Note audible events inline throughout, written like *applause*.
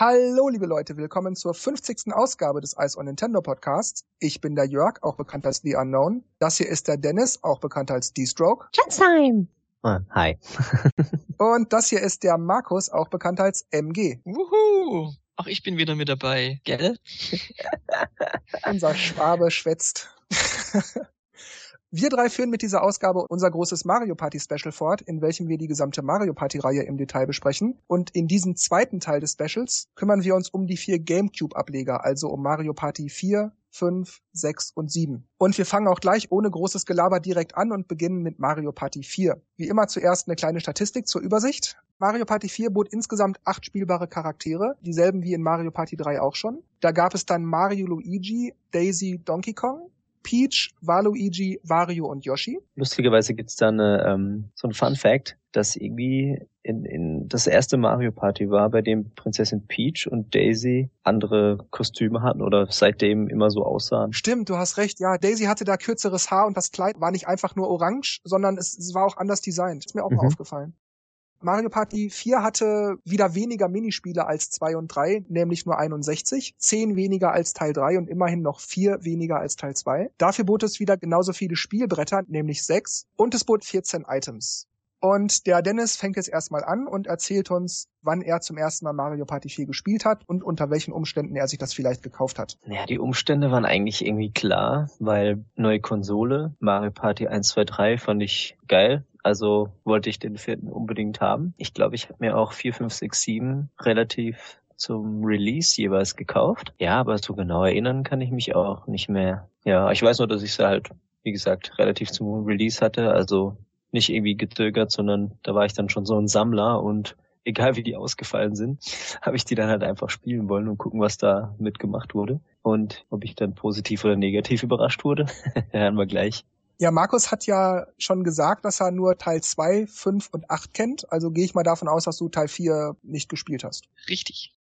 Hallo, liebe Leute, willkommen zur 50. Ausgabe des Ice on Nintendo Podcasts. Ich bin der Jörg, auch bekannt als The Unknown. Das hier ist der Dennis, auch bekannt als D-Stroke. Chatzheim. Ah, hi. *laughs* Und das hier ist der Markus, auch bekannt als MG. Wuhu! Auch ich bin wieder mit dabei, gell? *laughs* Unser Schwabe schwätzt. *laughs* Wir drei führen mit dieser Ausgabe unser großes Mario Party Special fort, in welchem wir die gesamte Mario Party Reihe im Detail besprechen. Und in diesem zweiten Teil des Specials kümmern wir uns um die vier GameCube Ableger, also um Mario Party 4, 5, 6 und 7. Und wir fangen auch gleich ohne großes Gelaber direkt an und beginnen mit Mario Party 4. Wie immer zuerst eine kleine Statistik zur Übersicht. Mario Party 4 bot insgesamt acht spielbare Charaktere, dieselben wie in Mario Party 3 auch schon. Da gab es dann Mario Luigi, Daisy, Donkey Kong, Peach, Waluigi, Wario und Yoshi. Lustigerweise gibt's da eine, ähm, so ein Fun Fact, dass irgendwie in, in das erste Mario Party war, bei dem Prinzessin Peach und Daisy andere Kostüme hatten oder seitdem immer so aussahen. Stimmt, du hast recht. Ja, Daisy hatte da kürzeres Haar und das Kleid war nicht einfach nur orange, sondern es, es war auch anders designt. Ist mir auch mhm. mal aufgefallen. Mario Party 4 hatte wieder weniger Minispiele als 2 und 3, nämlich nur 61, 10 weniger als Teil 3 und immerhin noch 4 weniger als Teil 2. Dafür bot es wieder genauso viele Spielbretter, nämlich 6, und es bot 14 Items. Und der Dennis fängt jetzt erstmal an und erzählt uns, wann er zum ersten Mal Mario Party 4 gespielt hat und unter welchen Umständen er sich das vielleicht gekauft hat. Ja, die Umstände waren eigentlich irgendwie klar, weil neue Konsole, Mario Party 1, 2, 3 fand ich geil. Also wollte ich den vierten unbedingt haben. Ich glaube, ich habe mir auch 4, 5, 6, 7 relativ zum Release jeweils gekauft. Ja, aber so genau erinnern kann ich mich auch nicht mehr. Ja, ich weiß nur, dass ich sie halt, wie gesagt, relativ zum Release hatte. Also nicht irgendwie gezögert, sondern da war ich dann schon so ein Sammler und egal wie die ausgefallen sind, *laughs* habe ich die dann halt einfach spielen wollen und gucken, was da mitgemacht wurde. Und ob ich dann positiv oder negativ *laughs* überrascht wurde, *laughs* hören wir gleich. Ja, Markus hat ja schon gesagt, dass er nur Teil 2, 5 und 8 kennt. Also gehe ich mal davon aus, dass du Teil 4 nicht gespielt hast. Richtig.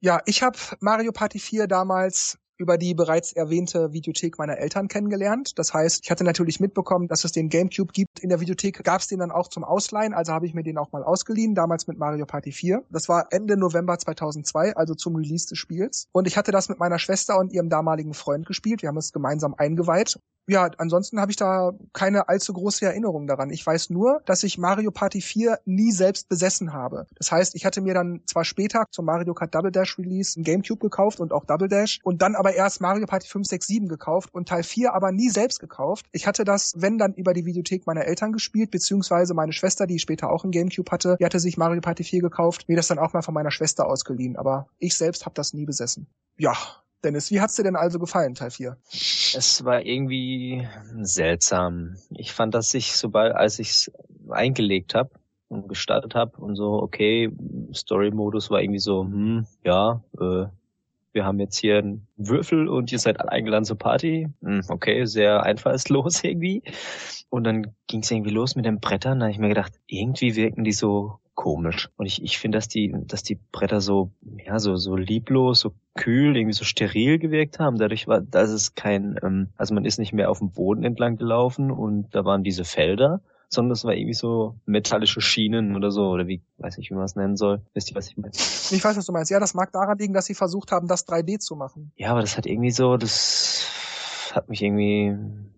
Ja, ich habe Mario Party 4 damals über die bereits erwähnte Videothek meiner Eltern kennengelernt. Das heißt, ich hatte natürlich mitbekommen, dass es den GameCube gibt. In der Videothek gab es den dann auch zum Ausleihen, also habe ich mir den auch mal ausgeliehen, damals mit Mario Party 4. Das war Ende November 2002, also zum Release des Spiels. Und ich hatte das mit meiner Schwester und ihrem damaligen Freund gespielt. Wir haben es gemeinsam eingeweiht ja, ansonsten habe ich da keine allzu große Erinnerung daran. Ich weiß nur, dass ich Mario Party 4 nie selbst besessen habe. Das heißt, ich hatte mir dann zwar später zum Mario Kart Double Dash Release ein Gamecube gekauft und auch Double Dash und dann aber erst Mario Party 5, 6, 7 gekauft und Teil 4 aber nie selbst gekauft. Ich hatte das, wenn dann über die Videothek meiner Eltern gespielt, beziehungsweise meine Schwester, die später auch ein Gamecube hatte, die hatte sich Mario Party 4 gekauft, mir das dann auch mal von meiner Schwester ausgeliehen, aber ich selbst habe das nie besessen. Ja, Dennis, wie hat's dir denn also gefallen, Teil 4? Es war irgendwie seltsam. Ich fand, dass ich sobald, als ich's eingelegt habe und gestartet habe und so, okay, Story-Modus war irgendwie so, hm, ja, äh, wir haben jetzt hier einen Würfel und ihr seid alle eingeladen zur Party. Hm, okay, sehr einfallslos *laughs* irgendwie. Und dann ging es irgendwie los mit den Brettern. Da habe ich mir gedacht, irgendwie wirken die so komisch. Und ich, ich finde, dass die, dass die Bretter so, ja, so, so lieblos, so kühl, irgendwie so steril gewirkt haben. Dadurch war, dass es kein, ähm, also man ist nicht mehr auf dem Boden entlang gelaufen und da waren diese Felder, sondern es war irgendwie so metallische Schienen oder so, oder wie, weiß nicht, wie man es nennen soll. Wisst ihr, was ich meine? Ich weiß, was du meinst. Ja, das mag daran liegen, dass sie versucht haben, das 3D zu machen. Ja, aber das hat irgendwie so, das hat mich irgendwie,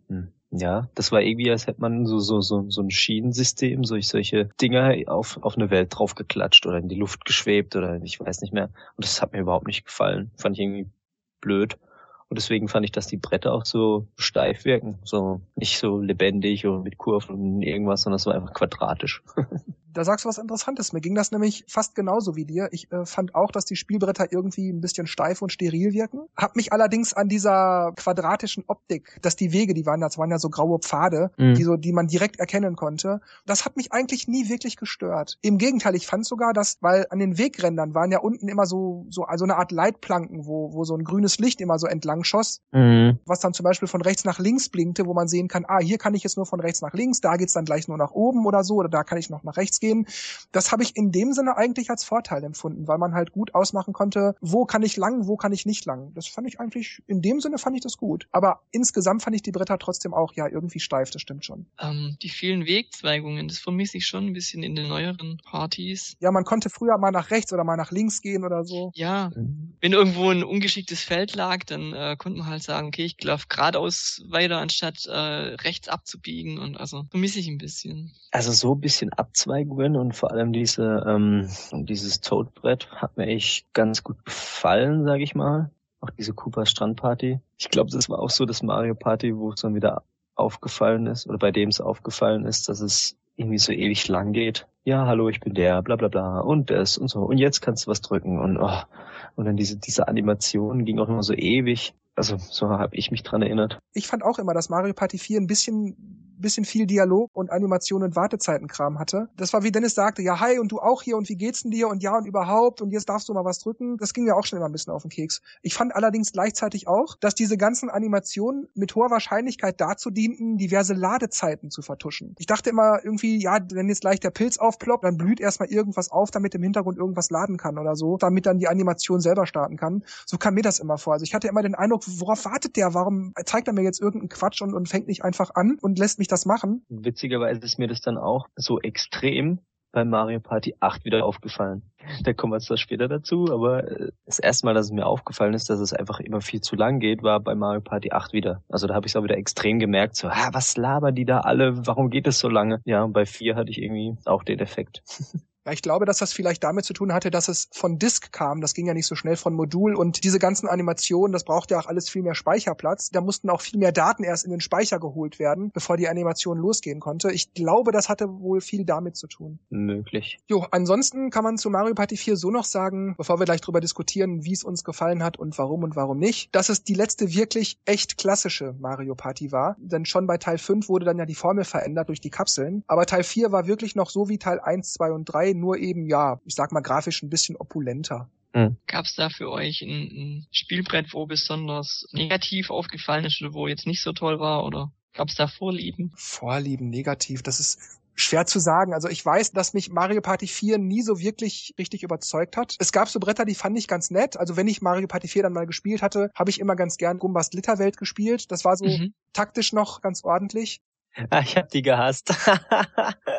hm, ja, das war irgendwie, als hätte man so, so, so, so ein Schienensystem, solch, solche Dinger auf, auf eine Welt draufgeklatscht oder in die Luft geschwebt oder ich weiß nicht mehr. Und das hat mir überhaupt nicht gefallen. Fand ich irgendwie blöd. Und deswegen fand ich, dass die Bretter auch so steif wirken. So nicht so lebendig und mit Kurven und irgendwas, sondern so einfach quadratisch. *laughs* da sagst du was Interessantes. Mir ging das nämlich fast genauso wie dir. Ich äh, fand auch, dass die Spielbretter irgendwie ein bisschen steif und steril wirken. Hab mich allerdings an dieser quadratischen Optik, dass die Wege, die waren, das waren ja so graue Pfade, mhm. die so, die man direkt erkennen konnte. Das hat mich eigentlich nie wirklich gestört. Im Gegenteil, ich fand sogar, dass, weil an den Wegrändern waren ja unten immer so, so also eine Art Leitplanken, wo, wo so ein grünes Licht immer so entlang schoss, mhm. was dann zum Beispiel von rechts nach links blinkte, wo man sehen kann, ah, hier kann ich jetzt nur von rechts nach links, da geht's dann gleich nur nach oben oder so, oder da kann ich noch nach rechts gehen. Das habe ich in dem Sinne eigentlich als Vorteil empfunden, weil man halt gut ausmachen konnte, wo kann ich lang, wo kann ich nicht lang. Das fand ich eigentlich, in dem Sinne fand ich das gut. Aber insgesamt fand ich die Bretter trotzdem auch ja irgendwie steif, das stimmt schon. Ähm, die vielen Wegzweigungen, das vermisse ich schon ein bisschen in den neueren Partys. Ja, man konnte früher mal nach rechts oder mal nach links gehen oder so. Ja, mhm. wenn irgendwo ein ungeschicktes Feld lag, dann äh, konnte man halt sagen, okay, ich laufe geradeaus weiter, anstatt äh, rechts abzubiegen und also vermisse ich ein bisschen. Also so ein bisschen Abzweigungen und vor allem diese ähm, dieses Toadbrett hat mir echt ganz gut gefallen, sage ich mal. Auch diese Cooper Strandparty. Ich glaube, das war auch so das Mario Party, wo es dann wieder aufgefallen ist oder bei dem es aufgefallen ist, dass es irgendwie so ewig lang geht. Ja, hallo, ich bin der, bla bla bla und das und so. Und jetzt kannst du was drücken und oh. und dann diese diese Animation ging auch immer so ewig. Also so habe ich mich dran erinnert. Ich fand auch immer, dass Mario Party 4 ein bisschen bisschen viel Dialog und Animation und Wartezeitenkram hatte. Das war wie Dennis sagte, ja hi und du auch hier und wie geht's denn dir und ja und überhaupt und jetzt darfst du mal was drücken. Das ging mir auch schon immer ein bisschen auf den Keks. Ich fand allerdings gleichzeitig auch, dass diese ganzen Animationen mit hoher Wahrscheinlichkeit dazu dienten, diverse Ladezeiten zu vertuschen. Ich dachte immer irgendwie, ja, wenn jetzt gleich der Pilz aufploppt, dann blüht erstmal irgendwas auf, damit im Hintergrund irgendwas laden kann oder so, damit dann die Animation selber starten kann. So kam mir das immer vor. Also ich hatte immer den Eindruck, worauf wartet der? Warum zeigt er mir jetzt irgendeinen Quatsch und, und fängt nicht einfach an und lässt mich das machen. Witzigerweise ist mir das dann auch so extrem bei Mario Party 8 wieder aufgefallen. Da kommen wir zwar später dazu, aber äh, das erste Mal, dass es mir aufgefallen ist, dass es einfach immer viel zu lang geht, war bei Mario Party 8 wieder. Also da habe ich es auch wieder extrem gemerkt, so, ah, was labern die da alle, warum geht es so lange? Ja, und bei 4 hatte ich irgendwie auch den Effekt. *laughs* Ja, ich glaube, dass das vielleicht damit zu tun hatte, dass es von Disk kam. Das ging ja nicht so schnell von Modul und diese ganzen Animationen, das braucht ja auch alles viel mehr Speicherplatz. Da mussten auch viel mehr Daten erst in den Speicher geholt werden, bevor die Animation losgehen konnte. Ich glaube, das hatte wohl viel damit zu tun. Möglich. Jo, ansonsten kann man zu Mario Party 4 so noch sagen, bevor wir gleich drüber diskutieren, wie es uns gefallen hat und warum und warum nicht, dass es die letzte wirklich echt klassische Mario Party war. Denn schon bei Teil 5 wurde dann ja die Formel verändert durch die Kapseln. Aber Teil 4 war wirklich noch so wie Teil 1, 2 und 3 nur eben, ja, ich sag mal grafisch ein bisschen opulenter. Mhm. Gab es da für euch ein, ein, Spielbrett, wo besonders negativ aufgefallen ist oder wo jetzt nicht so toll war? Oder gab es da Vorlieben? Vorlieben, negativ, das ist schwer zu sagen. Also ich weiß, dass mich Mario Party 4 nie so wirklich richtig überzeugt hat. Es gab so Bretter, die fand ich ganz nett. Also wenn ich Mario Party 4 dann mal gespielt hatte, habe ich immer ganz gern Gumbas Glitterwelt gespielt. Das war so mhm. taktisch noch ganz ordentlich. Ah, ich hab die gehasst. *laughs*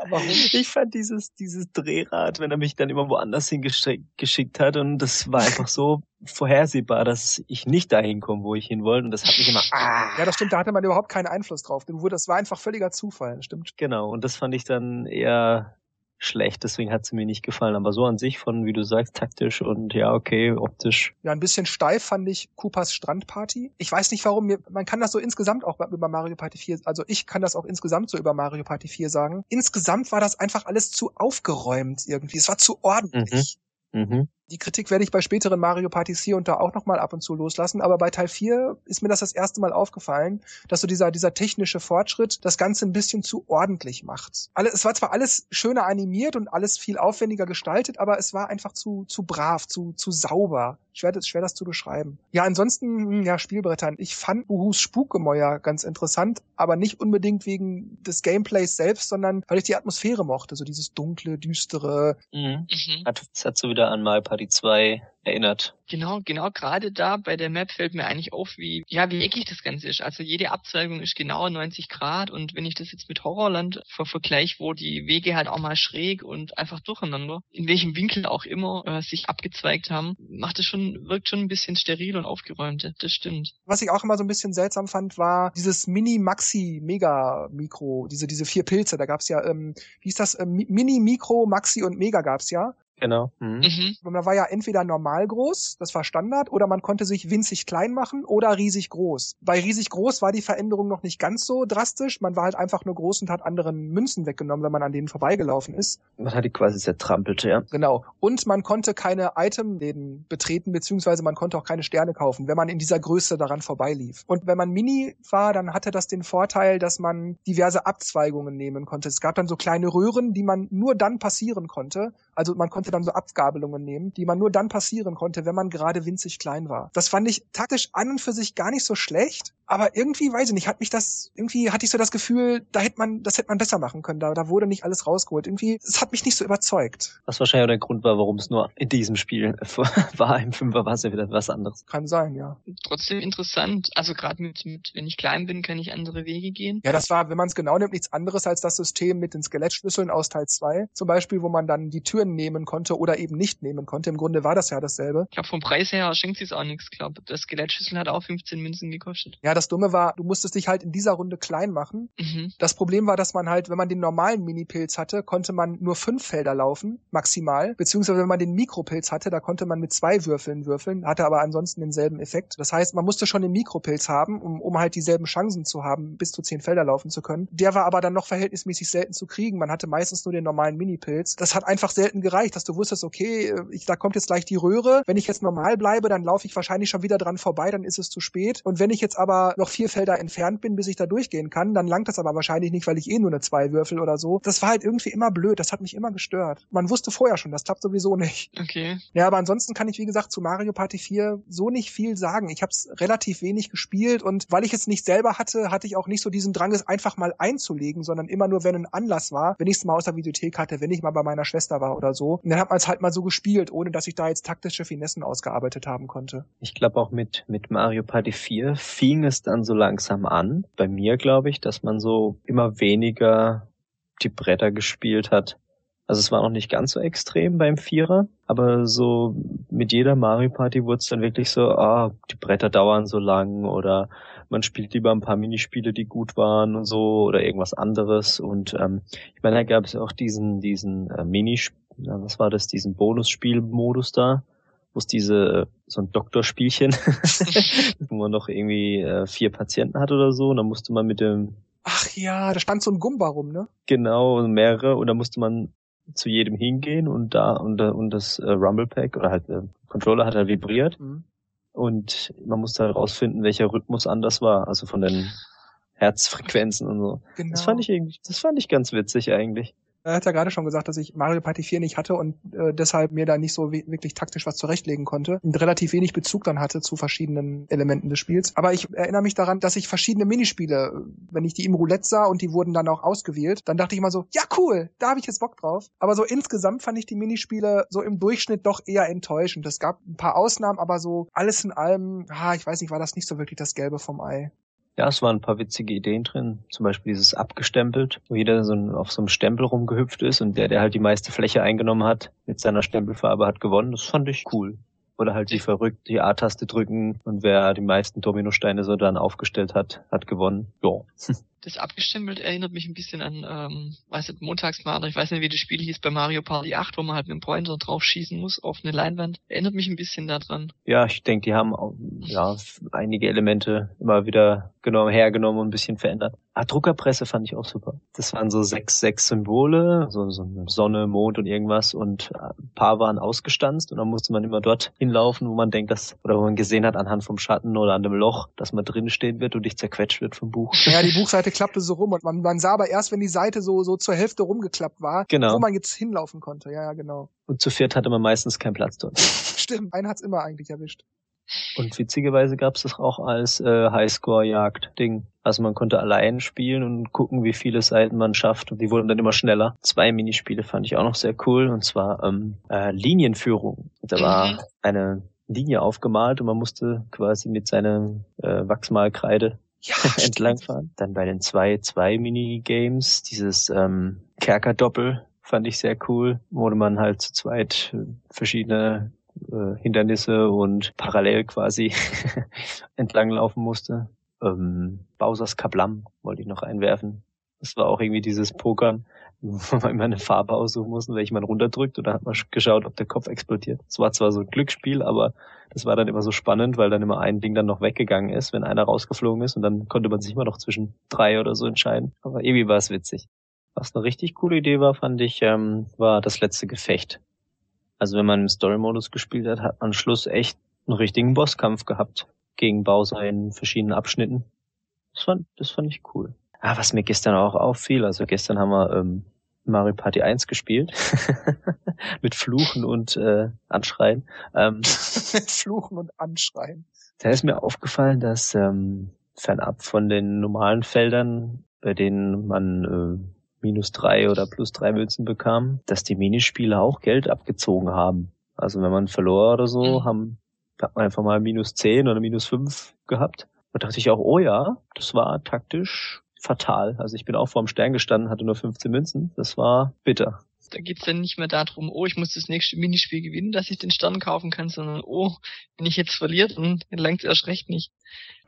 Warum? Ich fand dieses, dieses Drehrad, wenn er mich dann immer woanders hingeschickt hat und das war einfach so *laughs* vorhersehbar, dass ich nicht dahin komme, wo ich hin wollte und das hat mich immer, ah. Ja, das stimmt, da hatte man überhaupt keinen Einfluss drauf. Das war einfach völliger Zufall, stimmt. Genau, und das fand ich dann eher schlecht, deswegen hat sie mir nicht gefallen. Aber so an sich von, wie du sagst, taktisch und ja, okay, optisch. Ja, ein bisschen steif fand ich Koopas Strandparty. Ich weiß nicht warum, mir, man kann das so insgesamt auch über Mario Party 4, also ich kann das auch insgesamt so über Mario Party 4 sagen. Insgesamt war das einfach alles zu aufgeräumt irgendwie. Es war zu ordentlich. Mhm. Mhm. Die Kritik werde ich bei späteren Mario Partys hier und da auch nochmal ab und zu loslassen, aber bei Teil 4 ist mir das das erste Mal aufgefallen, dass so dieser, dieser technische Fortschritt das Ganze ein bisschen zu ordentlich macht. Alles, es war zwar alles schöner animiert und alles viel aufwendiger gestaltet, aber es war einfach zu, zu brav, zu, zu sauber. Schwer, schwer das zu beschreiben. Ja, ansonsten, hm, ja, Spielbrettern. Ich fand Buhus Spukgemäuer ganz interessant, aber nicht unbedingt wegen des Gameplays selbst, sondern weil ich die Atmosphäre mochte, so dieses dunkle, düstere. Mhm. Mhm. Das hat so wieder an Mario Party 2 erinnert. Genau, genau gerade da bei der Map fällt mir eigentlich auf, wie, ja, wie eckig das Ganze ist. Also jede Abzweigung ist genau 90 Grad und wenn ich das jetzt mit Horrorland ver vergleiche, wo die Wege halt auch mal schräg und einfach durcheinander, in welchem Winkel auch immer äh, sich abgezweigt haben, macht es schon, wirkt schon ein bisschen steril und aufgeräumt. Das stimmt. Was ich auch immer so ein bisschen seltsam fand, war dieses Mini-Maxi-Mega-Mikro, diese, diese vier Pilze. Da gab's ja, ähm, wie hieß das, ähm, Mini, Mikro, Maxi und Mega gab's ja. Genau. Mhm. Mhm. Und da war ja entweder normal groß, das war Standard, oder man konnte sich winzig klein machen oder riesig groß. Bei riesig groß war die Veränderung noch nicht ganz so drastisch. Man war halt einfach nur groß und hat anderen Münzen weggenommen, wenn man an denen vorbeigelaufen ist. Man hat die quasi zertrampelt, ja. Genau. Und man konnte keine Itemläden betreten, beziehungsweise man konnte auch keine Sterne kaufen, wenn man in dieser Größe daran vorbeilief. Und wenn man Mini war, dann hatte das den Vorteil, dass man diverse Abzweigungen nehmen konnte. Es gab dann so kleine Röhren, die man nur dann passieren konnte, Also man konnte dann so Abgabelungen nehmen, die man nur dann passieren konnte, wenn man gerade winzig klein war. Das fand ich taktisch an und für sich gar nicht so schlecht, aber irgendwie, weiß ich nicht, hat mich das, irgendwie hatte ich so das Gefühl, da hätte man, das hätte man besser machen können. Da, da wurde nicht alles rausgeholt. Irgendwie, es hat mich nicht so überzeugt. Was wahrscheinlich auch der Grund war, warum es nur in diesem Spiel *laughs* war. Im Fünfer war es ja wieder was anderes. Kann sein, ja. Trotzdem interessant. Also gerade mit, mit, wenn ich klein bin, kann ich andere Wege gehen. Ja, das war, wenn man es genau nimmt, nichts anderes als das System mit den Skelettschlüsseln aus Teil 2. Zum Beispiel, wo man dann die Türen nehmen konnte oder eben nicht nehmen konnte. Im Grunde war das ja dasselbe. Ich glaube, vom Preis her schenkt sie es auch nichts. Ich glaube, das Skelettschlüssel hat auch 15 Münzen gekostet. Ja, das Dumme war, du musstest dich halt in dieser Runde klein machen. Mhm. Das Problem war, dass man halt, wenn man den normalen Minipilz hatte, konnte man nur fünf Felder laufen, maximal. Beziehungsweise wenn man den Mikropilz hatte, da konnte man mit zwei Würfeln würfeln, hatte aber ansonsten denselben Effekt. Das heißt, man musste schon den Mikropilz haben, um, um halt dieselben Chancen zu haben, bis zu zehn Felder laufen zu können. Der war aber dann noch verhältnismäßig selten zu kriegen. Man hatte meistens nur den normalen Minipilz. Das hat einfach selten gereicht, dass du wusstest, okay, äh, ich, da kommt jetzt gleich die Röhre. Wenn ich jetzt normal bleibe, dann laufe ich wahrscheinlich schon wieder dran vorbei, dann ist es zu spät. Und wenn ich jetzt aber noch vier Felder entfernt bin, bis ich da durchgehen kann, dann langt das aber wahrscheinlich nicht, weil ich eh nur eine zwei Würfel oder so. Das war halt irgendwie immer blöd. Das hat mich immer gestört. Man wusste vorher schon, das klappt sowieso nicht. Okay. Ja, aber ansonsten kann ich, wie gesagt, zu Mario Party 4 so nicht viel sagen. Ich habe es relativ wenig gespielt und weil ich es nicht selber hatte, hatte ich auch nicht so diesen Drang, es einfach mal einzulegen, sondern immer nur, wenn ein Anlass war, wenn ich es mal aus der Videothek hatte, wenn ich mal bei meiner Schwester war oder so. Und dann hat man es halt mal so gespielt, ohne dass ich da jetzt taktische Finessen ausgearbeitet haben konnte. Ich glaube auch mit, mit Mario Party 4 fing es dann so langsam an. Bei mir glaube ich, dass man so immer weniger die Bretter gespielt hat. Also es war noch nicht ganz so extrem beim Vierer, aber so mit jeder Mario Party wurde es dann wirklich so, ah, die Bretter dauern so lang oder man spielt lieber ein paar Minispiele, die gut waren und so oder irgendwas anderes. Und ähm, ich meine, da gab es auch diesen, diesen äh, Minispiel, was war das, diesen Bonusspielmodus da, wo es diese, so ein Doktorspielchen, *laughs* wo man noch irgendwie äh, vier Patienten hat oder so, und dann musste man mit dem Ach ja, da stand so ein Gumba rum, ne? Genau, mehrere, und da musste man zu jedem hingehen und da und, und das äh, Rumble Pack oder halt äh, Controller hat er halt vibriert mhm. und man musste herausfinden, welcher Rhythmus anders war, also von den Herzfrequenzen und so. Genau. Das fand ich irgendwie, das fand ich ganz witzig eigentlich. Er hat ja gerade schon gesagt, dass ich Mario Party 4 nicht hatte und äh, deshalb mir da nicht so wirklich taktisch was zurechtlegen konnte und relativ wenig Bezug dann hatte zu verschiedenen Elementen des Spiels. Aber ich erinnere mich daran, dass ich verschiedene Minispiele, wenn ich die im Roulette sah und die wurden dann auch ausgewählt, dann dachte ich immer so, ja cool, da habe ich jetzt Bock drauf. Aber so insgesamt fand ich die Minispiele so im Durchschnitt doch eher enttäuschend. Es gab ein paar Ausnahmen, aber so alles in allem, ah, ich weiß nicht, war das nicht so wirklich das Gelbe vom Ei. Ja, es waren ein paar witzige Ideen drin. Zum Beispiel dieses abgestempelt, wo jeder so ein, auf so einem Stempel rumgehüpft ist und der, der halt die meiste Fläche eingenommen hat, mit seiner Stempelfarbe hat gewonnen. Das fand ich cool. Oder halt wie verrückt die A-Taste drücken und wer die meisten Dominosteine so dann aufgestellt hat, hat gewonnen. Ja. *laughs* das abgestempelt erinnert mich ein bisschen an, ähm, weiß nicht, Montagsmarder, ich weiß nicht, wie das Spiel hieß bei Mario Party 8, wo man halt mit dem Pointer drauf schießen muss auf eine Leinwand. Erinnert mich ein bisschen daran. Ja, ich denke, die haben auch, ja, *laughs* einige Elemente immer wieder genommen, hergenommen und ein bisschen verändert. Ah, Druckerpresse fand ich auch super. Das waren so sechs, sechs Symbole, so, so Sonne, Mond und irgendwas und ein paar waren ausgestanzt und dann musste man immer dort hinlaufen, wo man denkt, dass, oder wo man gesehen hat anhand vom Schatten oder an dem Loch, dass man drin stehen wird und nicht zerquetscht wird vom Buch. Ja, die *laughs* Buchseite klappte so rum und man, man sah aber erst, wenn die Seite so, so zur Hälfte rumgeklappt war, genau. wo man jetzt hinlaufen konnte. Ja, ja, genau. Und zu viert hatte man meistens keinen Platz dort. Stimmt, einen hat's immer eigentlich erwischt. Und witzigerweise gab es das auch als äh, Highscore-Jagd-Ding. Also man konnte allein spielen und gucken, wie viele Seiten man schafft. Und die wurden dann immer schneller. Zwei Minispiele fand ich auch noch sehr cool. Und zwar ähm, äh, Linienführung. Da war mhm. eine Linie aufgemalt und man musste quasi mit seiner äh, Wachsmalkreide ja, *laughs* entlangfahren. Dann bei den zwei, zwei Minigames, dieses ähm, Kerkerdoppel fand ich sehr cool, wo man halt zu zweit äh, verschiedene äh, Hindernisse und parallel quasi *laughs* entlanglaufen musste. Ähm, Bowser's Kablam wollte ich noch einwerfen. Das war auch irgendwie dieses Pokern, *laughs* wo man immer eine Farbe aussuchen musste, welche man runterdrückt und dann hat man geschaut, ob der Kopf explodiert. Es war zwar so ein Glücksspiel, aber das war dann immer so spannend, weil dann immer ein Ding dann noch weggegangen ist, wenn einer rausgeflogen ist und dann konnte man sich immer noch zwischen drei oder so entscheiden. Aber irgendwie war es witzig. Was eine richtig coole Idee war, fand ich, ähm, war das letzte Gefecht. Also wenn man im Story-Modus gespielt hat, hat man am Schluss echt einen richtigen Bosskampf gehabt gegen Bowser in verschiedenen Abschnitten. Das fand, das fand ich cool. Ah, was mir gestern auch auffiel, also gestern haben wir ähm, Mario Party 1 gespielt. *laughs* Mit Fluchen und äh, Anschreien. Ähm, *laughs* Mit Fluchen und Anschreien. Da ist mir aufgefallen, dass ähm, fernab von den normalen Feldern, bei denen man äh, minus drei oder plus drei Münzen bekam, dass die Minispiele auch Geld abgezogen haben. Also wenn man verlor oder so, mhm. haben, hat man einfach mal minus zehn oder minus fünf gehabt. Da dachte ich auch, oh ja, das war taktisch fatal. Also ich bin auch vor dem Stern gestanden, hatte nur 15 Münzen. Das war bitter. Da geht's dann nicht mehr darum, oh, ich muss das nächste Minispiel gewinnen, dass ich den Stern kaufen kann, sondern oh, wenn ich jetzt verliert, dann langt erst recht nicht.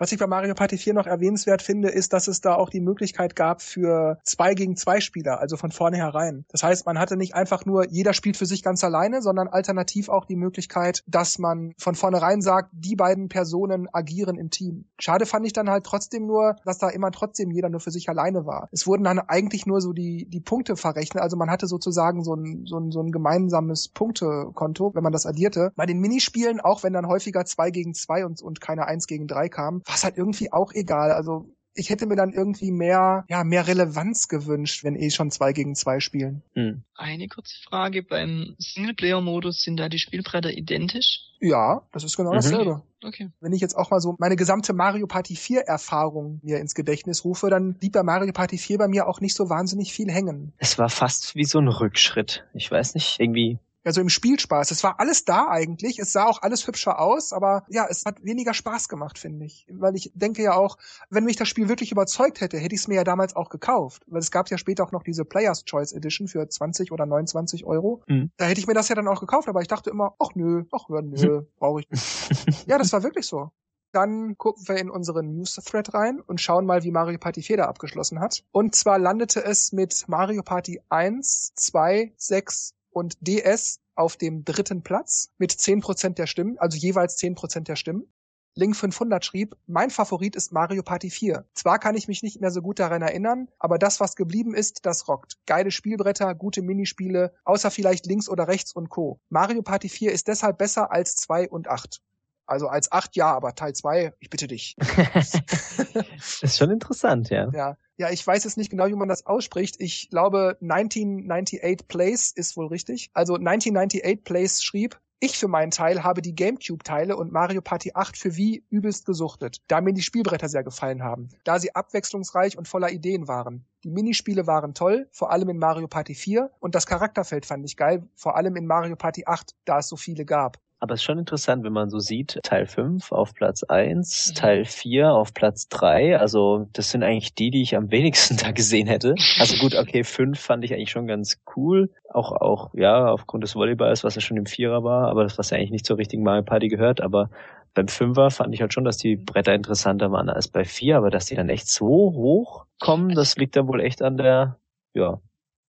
Was ich bei Mario Party 4 noch erwähnenswert finde, ist, dass es da auch die Möglichkeit gab für zwei gegen zwei Spieler, also von vornherein. Das heißt, man hatte nicht einfach nur, jeder spielt für sich ganz alleine, sondern alternativ auch die Möglichkeit, dass man von vornherein sagt, die beiden Personen agieren im Team. Schade fand ich dann halt trotzdem nur, dass da immer trotzdem jeder nur für sich alleine war. Es wurden dann eigentlich nur so die, die Punkte verrechnet, also man hatte sozusagen so ein, so ein, so ein gemeinsames Punktekonto, wenn man das addierte. Bei den Minispielen, auch wenn dann häufiger zwei gegen zwei und, und keine eins gegen drei kam, war es halt irgendwie auch egal. Also ich hätte mir dann irgendwie mehr, ja, mehr Relevanz gewünscht, wenn eh schon zwei gegen zwei spielen. Hm. Eine kurze Frage. Beim Singleplayer-Modus sind da die Spielbretter identisch? Ja, das ist genau mhm. dasselbe. Okay. Wenn ich jetzt auch mal so meine gesamte Mario Party 4 Erfahrung mir ins Gedächtnis rufe, dann blieb bei Mario Party 4 bei mir auch nicht so wahnsinnig viel hängen. Es war fast wie so ein Rückschritt. Ich weiß nicht, irgendwie also im Spielspaß. Es war alles da eigentlich. Es sah auch alles hübscher aus, aber ja, es hat weniger Spaß gemacht, finde ich. Weil ich denke ja auch, wenn mich das Spiel wirklich überzeugt hätte, hätte ich es mir ja damals auch gekauft. Weil es gab ja später auch noch diese Players Choice Edition für 20 oder 29 Euro. Mhm. Da hätte ich mir das ja dann auch gekauft, aber ich dachte immer, ach nö, ach nö, nö *laughs* brauche ich nicht. ja, das war wirklich so. Dann gucken wir in unseren News-Thread rein und schauen mal, wie Mario Party 4 da abgeschlossen hat. Und zwar landete es mit Mario Party 1, 2, 6 und DS auf dem dritten Platz mit 10% der Stimmen, also jeweils 10% der Stimmen. Link 500 schrieb, mein Favorit ist Mario Party 4. Zwar kann ich mich nicht mehr so gut daran erinnern, aber das, was geblieben ist, das rockt. Geile Spielbretter, gute Minispiele, außer vielleicht links oder rechts und Co. Mario Party 4 ist deshalb besser als 2 und 8. Also als 8 ja, aber Teil 2, ich bitte dich. das *laughs* *laughs* ist schon interessant, ja. Ja ja, ich weiß jetzt nicht genau, wie man das ausspricht. Ich glaube, 1998 Place ist wohl richtig. Also 1998 Place schrieb, ich für meinen Teil habe die GameCube-Teile und Mario Party 8 für Wii übelst gesuchtet, da mir die Spielbretter sehr gefallen haben, da sie abwechslungsreich und voller Ideen waren. Die Minispiele waren toll, vor allem in Mario Party 4 und das Charakterfeld fand ich geil, vor allem in Mario Party 8, da es so viele gab. Aber es ist schon interessant, wenn man so sieht, Teil 5 auf Platz 1, mhm. Teil 4 auf Platz 3. Also das sind eigentlich die, die ich am wenigsten *laughs* da gesehen hätte. Also gut, okay, 5 fand ich eigentlich schon ganz cool. Auch, auch, ja, aufgrund des Volleyballs, was ja schon im Vierer war, aber das, was ja eigentlich nicht zur richtigen Mario Party gehört. Aber beim Fünfer fand ich halt schon, dass die Bretter interessanter waren als bei 4, aber dass die dann echt so hoch kommen, das liegt dann wohl echt an der, ja,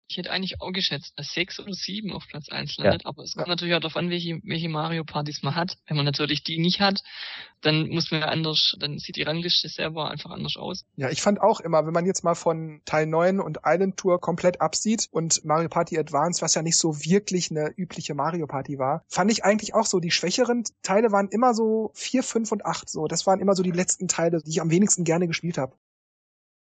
ich hätte eigentlich auch geschätzt, dass sechs oder sieben auf Platz eins landet, ja. aber es kommt natürlich auch darauf an, welche, welche Mario-Partys man hat. Wenn man natürlich die nicht hat, dann muss man ja anders, dann sieht die Rangliste selber einfach anders aus. Ja, ich fand auch immer, wenn man jetzt mal von Teil 9 und Island Tour komplett absieht und Mario Party Advance, was ja nicht so wirklich eine übliche Mario Party war, fand ich eigentlich auch so, die schwächeren Teile waren immer so vier, fünf und acht so. Das waren immer so die letzten Teile, die ich am wenigsten gerne gespielt habe.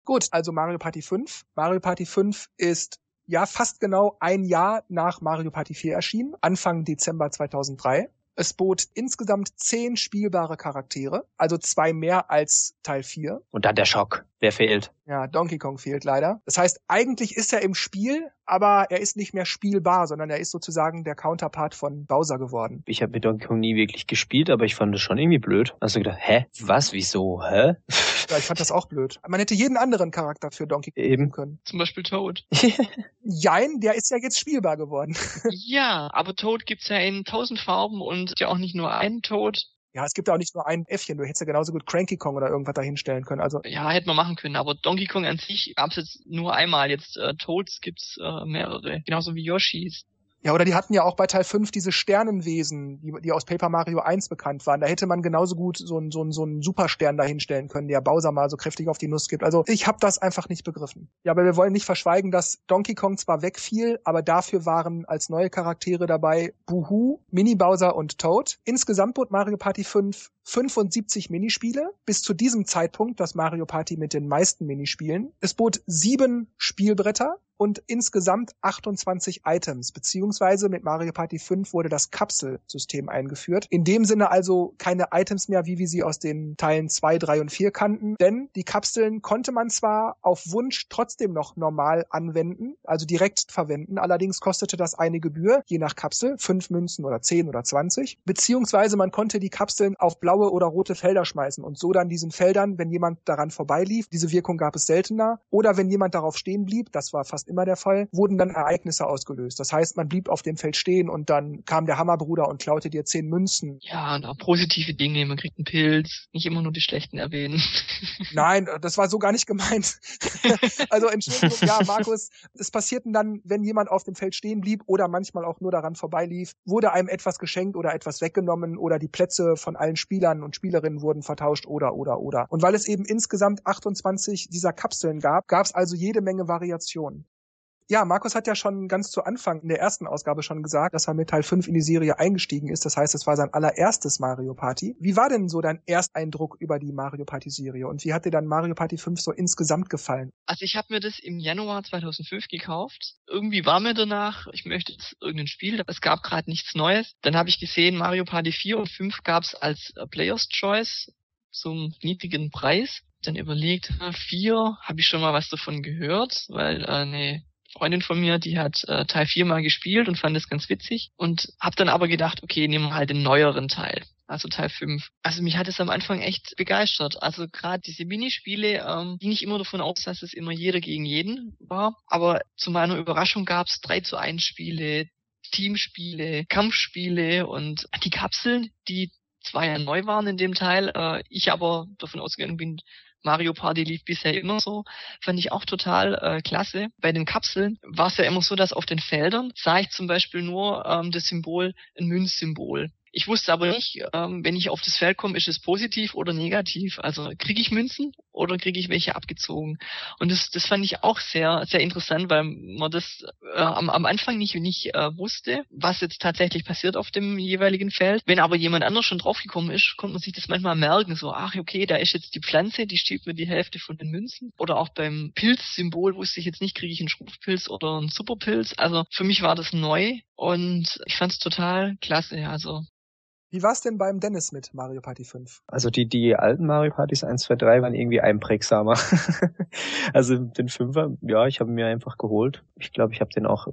Gut, also Mario Party 5. Mario Party 5 ist ja fast genau ein Jahr nach Mario Party 4 erschienen, Anfang Dezember 2003. Es bot insgesamt zehn spielbare Charaktere, also zwei mehr als Teil 4. Und dann der Schock. Wer fehlt? Ja, Donkey Kong fehlt leider. Das heißt, eigentlich ist er im Spiel, aber er ist nicht mehr spielbar, sondern er ist sozusagen der Counterpart von Bowser geworden. Ich habe mit Donkey Kong nie wirklich gespielt, aber ich fand es schon irgendwie blöd. Hast du gedacht, hä? Was? Wieso? Hä? Ja, ich fand das auch blöd. Man hätte jeden anderen Charakter für Donkey Kong Eben. können. Zum Beispiel Toad. *laughs* Jein, der ist ja jetzt spielbar geworden. ja, aber Toad gibt's ja in tausend Farben und ja auch nicht nur einen Toad. Ja, es gibt auch nicht nur ein Äffchen. Du hättest ja genauso gut Cranky Kong oder irgendwas dahinstellen können. Also ja, hätte man machen können. Aber Donkey Kong an sich gab's jetzt nur einmal. Jetzt äh, Toads gibt's äh, mehrere. Genauso wie Yoshis. Ja, oder die hatten ja auch bei Teil 5 diese Sternenwesen, die, die aus Paper Mario 1 bekannt waren. Da hätte man genauso gut so einen so einen, so einen Superstern dahinstellen können, der Bowser mal so kräftig auf die Nuss gibt. Also ich habe das einfach nicht begriffen. Ja, aber wir wollen nicht verschweigen, dass Donkey Kong zwar wegfiel, aber dafür waren als neue Charaktere dabei Boohoo, Mini Bowser und Toad. Insgesamt bot Mario Party 5 75 Minispiele, bis zu diesem Zeitpunkt das Mario Party mit den meisten Minispielen. Es bot sieben Spielbretter, und insgesamt 28 Items, beziehungsweise mit Mario Party 5 wurde das Kapselsystem eingeführt. In dem Sinne also keine Items mehr, wie wir sie aus den Teilen 2, 3 und 4 kannten, denn die Kapseln konnte man zwar auf Wunsch trotzdem noch normal anwenden, also direkt verwenden, allerdings kostete das eine Gebühr, je nach Kapsel, 5 Münzen oder 10 oder 20, beziehungsweise man konnte die Kapseln auf blaue oder rote Felder schmeißen und so dann diesen Feldern, wenn jemand daran vorbeilief, diese Wirkung gab es seltener, oder wenn jemand darauf stehen blieb, das war fast immer der Fall, wurden dann Ereignisse ausgelöst. Das heißt, man blieb auf dem Feld stehen und dann kam der Hammerbruder und klaute dir 10 Münzen. Ja, und auch positive Dinge, man kriegt einen Pilz, nicht immer nur die schlechten erwähnen. *laughs* Nein, das war so gar nicht gemeint. *laughs* also Entschuldigung, ja, Markus, es passierten dann, wenn jemand auf dem Feld stehen blieb oder manchmal auch nur daran vorbeilief, wurde einem etwas geschenkt oder etwas weggenommen oder die Plätze von allen Spielern und Spielerinnen wurden vertauscht oder oder oder. Und weil es eben insgesamt 28 dieser Kapseln gab, gab es also jede Menge Variationen. Ja, Markus hat ja schon ganz zu Anfang in der ersten Ausgabe schon gesagt, dass er mit Teil 5 in die Serie eingestiegen ist. Das heißt, es war sein allererstes Mario Party. Wie war denn so dein Ersteindruck über die Mario Party Serie und wie hat dir dann Mario Party 5 so insgesamt gefallen? Also ich habe mir das im Januar 2005 gekauft. Irgendwie war mir danach, ich möchte jetzt irgendein Spiel, es gab gerade nichts Neues. Dann habe ich gesehen, Mario Party 4 und 5 gab es als äh, Players Choice zum niedrigen Preis dann überlegt, vier, habe ich schon mal was davon gehört, weil äh, eine Freundin von mir, die hat äh, Teil 4 mal gespielt und fand es ganz witzig und hab dann aber gedacht, okay, nehmen wir halt den neueren Teil. Also Teil 5. Also mich hat es am Anfang echt begeistert. Also gerade diese Minispiele ähm, ging ich immer davon aus, dass es immer jeder gegen jeden war. Aber zu meiner Überraschung gab es 3 zu 1 Spiele, Teamspiele, Kampfspiele und die Kapseln, die zwar ja neu waren in dem Teil, äh, ich aber davon ausgegangen bin, Mario Party lief bisher immer so, fand ich auch total äh, klasse. Bei den Kapseln war es ja immer so, dass auf den Feldern sah ich zum Beispiel nur ähm, das Symbol, ein Münzsymbol. Ich wusste aber nicht, ähm, wenn ich auf das Feld komme, ist es positiv oder negativ. Also kriege ich Münzen oder kriege ich welche abgezogen? Und das, das fand ich auch sehr, sehr interessant, weil man das äh, am, am Anfang nicht, nicht äh, wusste, was jetzt tatsächlich passiert auf dem jeweiligen Feld. Wenn aber jemand anders schon draufgekommen ist, konnte man sich das manchmal merken, so, ach okay, da ist jetzt die Pflanze, die stiehlt mir die Hälfte von den Münzen. Oder auch beim Pilzsymbol wusste ich jetzt nicht, kriege ich einen Schrumpfpilz oder einen Superpilz. Also für mich war das neu und ich fand es total klasse. Also wie war's denn beim Dennis mit Mario Party 5? Also die, die alten Mario Partys 1, 2, 3 waren irgendwie einprägsamer. *laughs* also den Fünfer, ja, ich habe mir einfach geholt. Ich glaube, ich habe den auch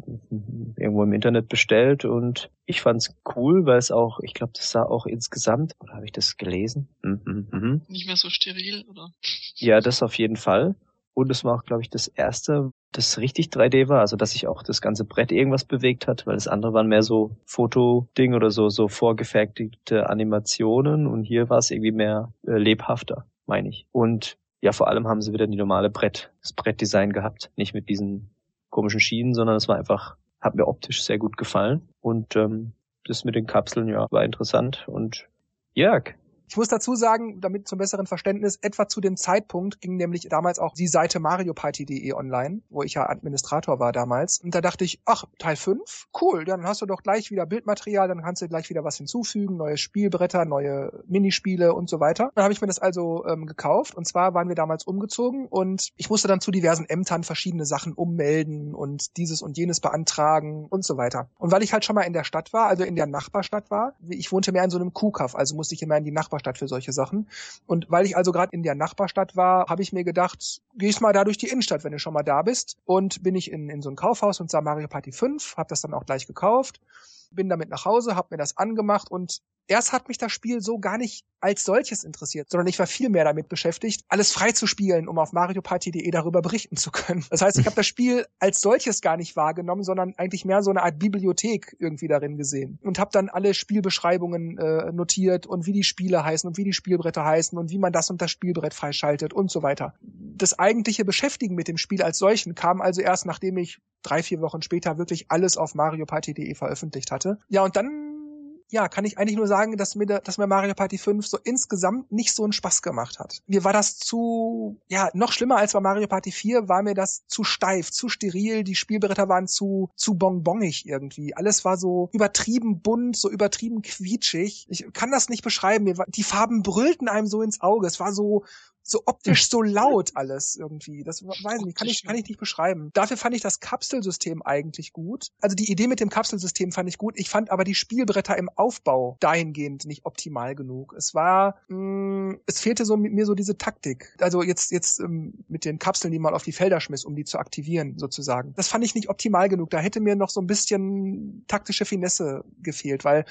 irgendwo im Internet bestellt und ich fand's cool, weil es auch, ich glaube, das sah auch insgesamt, oder habe ich das gelesen? Mhm, mhm. Nicht mehr so steril, oder? Ja, das auf jeden Fall. Und es war auch, glaube ich, das erste, das richtig 3D war, also dass sich auch das ganze Brett irgendwas bewegt hat, weil das andere waren mehr so Fotoding oder so, so vorgefertigte Animationen und hier war es irgendwie mehr äh, lebhafter, meine ich. Und ja, vor allem haben sie wieder die normale Brett, das Brettdesign gehabt, nicht mit diesen komischen Schienen, sondern es war einfach, hat mir optisch sehr gut gefallen und ähm, das mit den Kapseln, ja, war interessant und Jörg, ich muss dazu sagen, damit zum besseren Verständnis, etwa zu dem Zeitpunkt ging nämlich damals auch die Seite marioparty.de online, wo ich ja Administrator war damals. Und da dachte ich, ach, Teil 5? Cool, dann hast du doch gleich wieder Bildmaterial, dann kannst du gleich wieder was hinzufügen, neue Spielbretter, neue Minispiele und so weiter. Dann habe ich mir das also ähm, gekauft und zwar waren wir damals umgezogen und ich musste dann zu diversen Ämtern verschiedene Sachen ummelden und dieses und jenes beantragen und so weiter. Und weil ich halt schon mal in der Stadt war, also in der Nachbarstadt war, ich wohnte mehr in so einem Kuhkaff, also musste ich immer in die Nachbarstadt Nachbarstadt für solche Sachen. Und weil ich also gerade in der Nachbarstadt war, habe ich mir gedacht, gehst mal da durch die Innenstadt, wenn du schon mal da bist. Und bin ich in, in so ein Kaufhaus und sah Mario Party 5, habe das dann auch gleich gekauft bin damit nach Hause, habe mir das angemacht und erst hat mich das Spiel so gar nicht als solches interessiert, sondern ich war viel mehr damit beschäftigt, alles frei zu spielen, um auf marioparty.de darüber berichten zu können. Das heißt, ich habe *laughs* das Spiel als solches gar nicht wahrgenommen, sondern eigentlich mehr so eine Art Bibliothek irgendwie darin gesehen und habe dann alle Spielbeschreibungen äh, notiert und wie die Spiele heißen und wie die Spielbretter heißen und wie man das und das Spielbrett freischaltet und so weiter. Das eigentliche Beschäftigen mit dem Spiel als solchen kam also erst, nachdem ich drei, vier Wochen später wirklich alles auf marioparty.de veröffentlicht hatte. Ja, und dann ja, kann ich eigentlich nur sagen, dass mir, dass mir Mario Party 5 so insgesamt nicht so einen Spaß gemacht hat. Mir war das zu, ja, noch schlimmer als bei Mario Party 4 war mir das zu steif, zu steril, die Spielbretter waren zu, zu bonbongig irgendwie. Alles war so übertrieben bunt, so übertrieben quietschig. Ich kann das nicht beschreiben. Mir war, die Farben brüllten einem so ins Auge. Es war so, so optisch so *laughs* laut alles irgendwie. Das weiß ich nicht, kann ich, kann ich nicht beschreiben. Dafür fand ich das Kapselsystem eigentlich gut. Also die Idee mit dem Kapselsystem fand ich gut. Ich fand aber die Spielbretter im Aufbau dahingehend nicht optimal genug. Es war, mh, mm, es fehlte so mit mir so diese Taktik. Also jetzt, jetzt ähm, mit den Kapseln, die man auf die Felder schmiss, um die zu aktivieren sozusagen. Das fand ich nicht optimal genug. Da hätte mir noch so ein bisschen taktische Finesse gefehlt, weil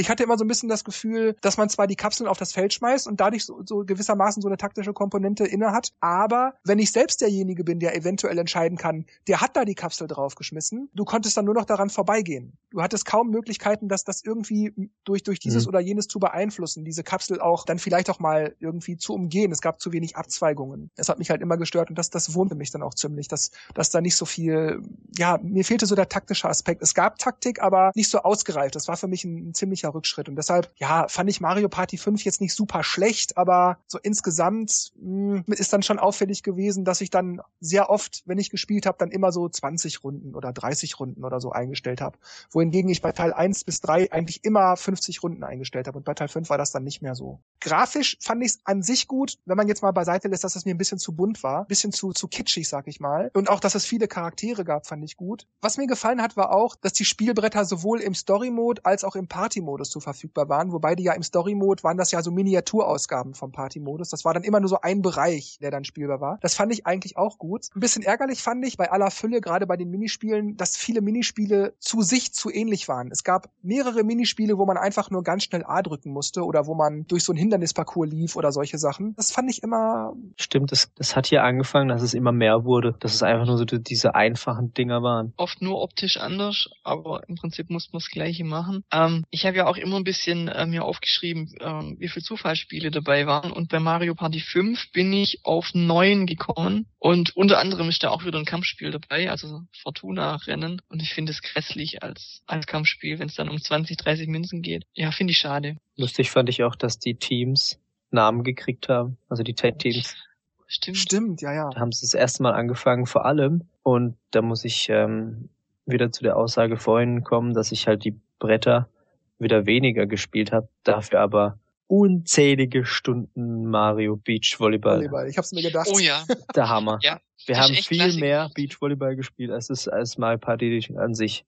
ich hatte immer so ein bisschen das Gefühl, dass man zwar die Kapseln auf das Feld schmeißt und dadurch so, so gewissermaßen so eine taktische Komponente inne hat, aber wenn ich selbst derjenige bin, der eventuell entscheiden kann, der hat da die Kapsel draufgeschmissen, du konntest dann nur noch daran vorbeigehen. Du hattest kaum Möglichkeiten, dass das irgendwie durch, durch dieses mhm. oder jenes zu beeinflussen, diese Kapsel auch dann vielleicht auch mal irgendwie zu umgehen. Es gab zu wenig Abzweigungen. Das hat mich halt immer gestört und das, das wohnte mich dann auch ziemlich, dass, dass da nicht so viel, ja, mir fehlte so der taktische Aspekt. Es gab Taktik, aber nicht so ausgereift. Das war für mich ein, ein ziemlicher ziemlicher Rückschritt. Und deshalb, ja, fand ich Mario Party 5 jetzt nicht super schlecht, aber so insgesamt mh, hm, ist dann schon auffällig gewesen, dass ich dann sehr oft, wenn ich gespielt habe, dann immer so 20 Runden oder 30 Runden oder so eingestellt habe. Wohingegen ich bei Teil 1 bis 3 eigentlich immer 50 Runden eingestellt habe. Und bei Teil 5 war das dann nicht mehr so. Grafisch fand ich es an sich gut, wenn man jetzt mal beiseite lässt, dass es mir ein bisschen zu bunt war, ein bisschen zu, zu kitschig, sag ich mal. Und auch, dass es viele Charaktere gab, fand ich gut. Was mir gefallen hat, war auch, dass die Spielbretter sowohl im Story-Mode als auch im Party-Mode Party-Modus zu verfügbar waren, wobei die ja im Story-Mode waren das ja so Miniaturausgaben vom Party-Modus. Das war dann immer nur so ein Bereich, der dann spielbar war. Das fand ich eigentlich auch gut. Ein bisschen ärgerlich fand ich bei aller Fülle, gerade bei den Minispielen, dass viele Minispiele zu sich zu ähnlich waren. Es gab mehrere Minispiele, wo man einfach nur ganz schnell A drücken musste oder wo man durch so ein Hindernisparcours lief oder solche Sachen. Das fand ich immer. Stimmt, das, das hat hier angefangen, dass es immer mehr wurde, dass es einfach nur so diese einfachen Dinger waren. Oft nur optisch anders, aber im Prinzip muss man das Gleiche machen. Ähm, ich habe ja auch immer ein bisschen äh, mir aufgeschrieben, äh, wie viele Zufallsspiele dabei waren. Und bei Mario Party 5 bin ich auf neun gekommen. Und unter anderem ist da auch wieder ein Kampfspiel dabei, also Fortuna-Rennen. Und ich finde es grässlich als, als Kampfspiel, wenn es dann um 20, 30 Münzen geht. Ja, finde ich schade. Lustig fand ich auch, dass die Teams Namen gekriegt haben, also die Tag-Teams. Stimmt. Stimmt, ja, ja. Da haben sie das erste Mal angefangen, vor allem. Und da muss ich ähm, wieder zu der Aussage vorhin kommen, dass ich halt die Bretter wieder weniger gespielt habe, dafür aber unzählige Stunden Mario Beach Volleyball. Volleyball. Ich hab's mir gedacht. Oh ja. Der Hammer. Ja. Wir haben viel klassisch. mehr Beach Volleyball gespielt als es als Mario Party an sich.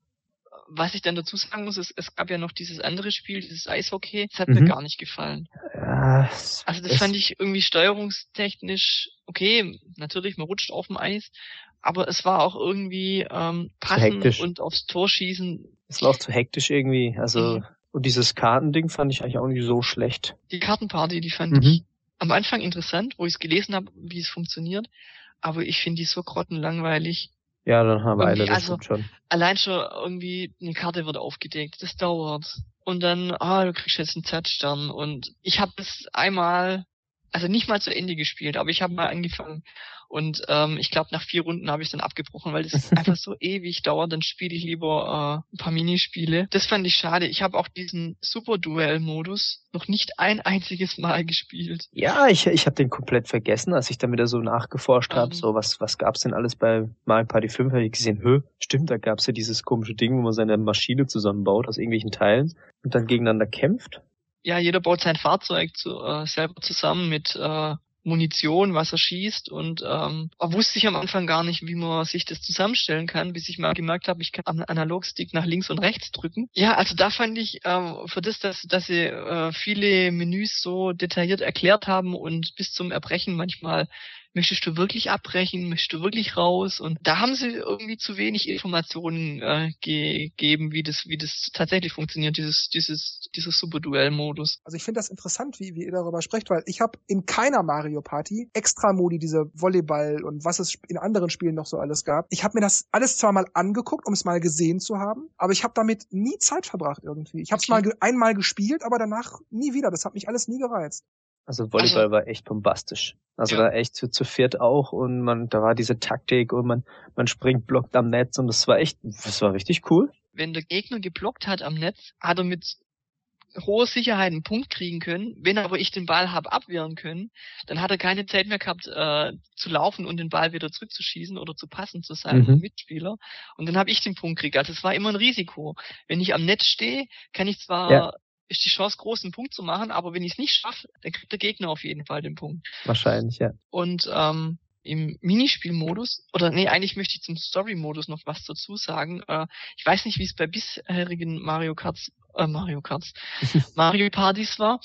Was ich dann dazu sagen muss, ist, es gab ja noch dieses andere Spiel, dieses Eishockey. Das hat mhm. mir gar nicht gefallen. Ja, also das fand ich irgendwie steuerungstechnisch okay. Natürlich, man rutscht auf dem Eis, aber es war auch irgendwie ähm, passend und aufs Tor schießen. Es war auch zu hektisch irgendwie. Also mhm. Und dieses Kartending fand ich eigentlich auch nicht so schlecht. Die Kartenparty, die fand mhm. ich am Anfang interessant, wo ich es gelesen habe, wie es funktioniert. Aber ich finde die so grottenlangweilig. Ja, dann haben wir eine, das also, schon. Allein schon irgendwie eine Karte wird aufgedeckt, das dauert. Und dann, ah, du kriegst jetzt einen Z-Stern. Und ich habe das einmal, also nicht mal zu Ende gespielt, aber ich habe mal angefangen und ähm, ich glaube, nach vier Runden habe ich dann abgebrochen, weil das *laughs* einfach so ewig dauert. Dann spiele ich lieber äh, ein paar Minispiele. Das fand ich schade. Ich habe auch diesen Super-Duell-Modus noch nicht ein einziges Mal gespielt. Ja, ich, ich habe den komplett vergessen, als ich dann wieder so nachgeforscht habe. Um, ähm. so, was, was gab's denn alles bei Mario Party 5? Habe ich gesehen, hö, stimmt, da gab's ja dieses komische Ding, wo man seine Maschine zusammenbaut aus irgendwelchen Teilen und dann gegeneinander kämpft. Ja, jeder baut sein Fahrzeug zu, äh, selber zusammen mit äh, Munition, was er schießt und ähm, wusste ich am Anfang gar nicht, wie man sich das zusammenstellen kann, bis ich mal gemerkt habe, ich kann am Analogstick nach links und rechts drücken. Ja, also da fand ich ähm, für das, dass, dass sie äh, viele Menüs so detailliert erklärt haben und bis zum Erbrechen manchmal möchtest du wirklich abbrechen, möchtest du wirklich raus? Und da haben sie irgendwie zu wenig Informationen äh, gegeben, wie das, wie das tatsächlich funktioniert, dieses, dieses, dieses Superduell-Modus. Also ich finde das interessant, wie, wie ihr darüber sprecht, weil ich habe in keiner Mario Party extra Modi, diese Volleyball und was es in anderen Spielen noch so alles gab. Ich habe mir das alles zwar mal angeguckt, um es mal gesehen zu haben, aber ich habe damit nie Zeit verbracht irgendwie. Ich habe es okay. mal einmal gespielt, aber danach nie wieder. Das hat mich alles nie gereizt. Also Volleyball also, war echt bombastisch. Also ja. da echt zu, zu viert auch und man, da war diese Taktik und man, man springt, blockt am Netz und das war echt, das war richtig cool. Wenn der Gegner geblockt hat am Netz, hat er mit hoher Sicherheit einen Punkt kriegen können. Wenn aber ich den Ball habe abwehren können, dann hat er keine Zeit mehr gehabt äh, zu laufen und den Ball wieder zurückzuschießen oder zu passen zu seinem mhm. Mitspieler. Und dann habe ich den Punkt gekriegt. Also es war immer ein Risiko. Wenn ich am Netz stehe, kann ich zwar ja ist die Chance groß, einen Punkt zu machen, aber wenn ich es nicht schaffe, dann kriegt der Gegner auf jeden Fall den Punkt. Wahrscheinlich, ja. Und ähm, im Minispielmodus, oder nee, eigentlich möchte ich zum Story-Modus noch was dazu sagen. Äh, ich weiß nicht, wie es bei bisherigen Mario Karts, äh, Mario Karts, *laughs* Mario Partys war.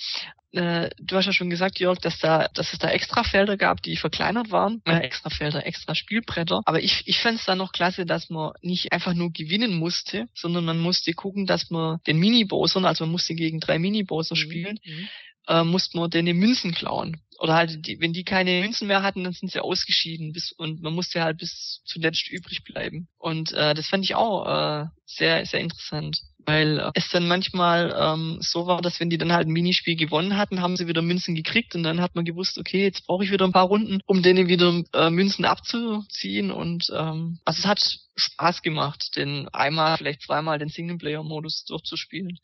Äh, du hast ja schon gesagt, Jörg, dass da, dass es da extra Felder gab, die verkleinert waren. Äh, extra Felder, extra Spielbretter. Aber ich, ich fand es da noch klasse, dass man nicht einfach nur gewinnen musste, sondern man musste gucken, dass man den Mini-Bowsern, also man musste gegen drei Mini-Bowser mhm. spielen, mhm äh, musste man denen Münzen klauen. Oder halt, die, wenn die keine Münzen mehr hatten, dann sind sie ausgeschieden bis, und man musste halt bis zuletzt übrig bleiben. Und äh, das fand ich auch äh, sehr, sehr interessant. Weil äh, es dann manchmal ähm, so war, dass wenn die dann halt ein Minispiel gewonnen hatten, haben sie wieder Münzen gekriegt und dann hat man gewusst, okay, jetzt brauche ich wieder ein paar Runden, um denen wieder äh, Münzen abzuziehen. Und ähm, also es hat Spaß gemacht, den einmal, vielleicht zweimal den Singleplayer-Modus durchzuspielen.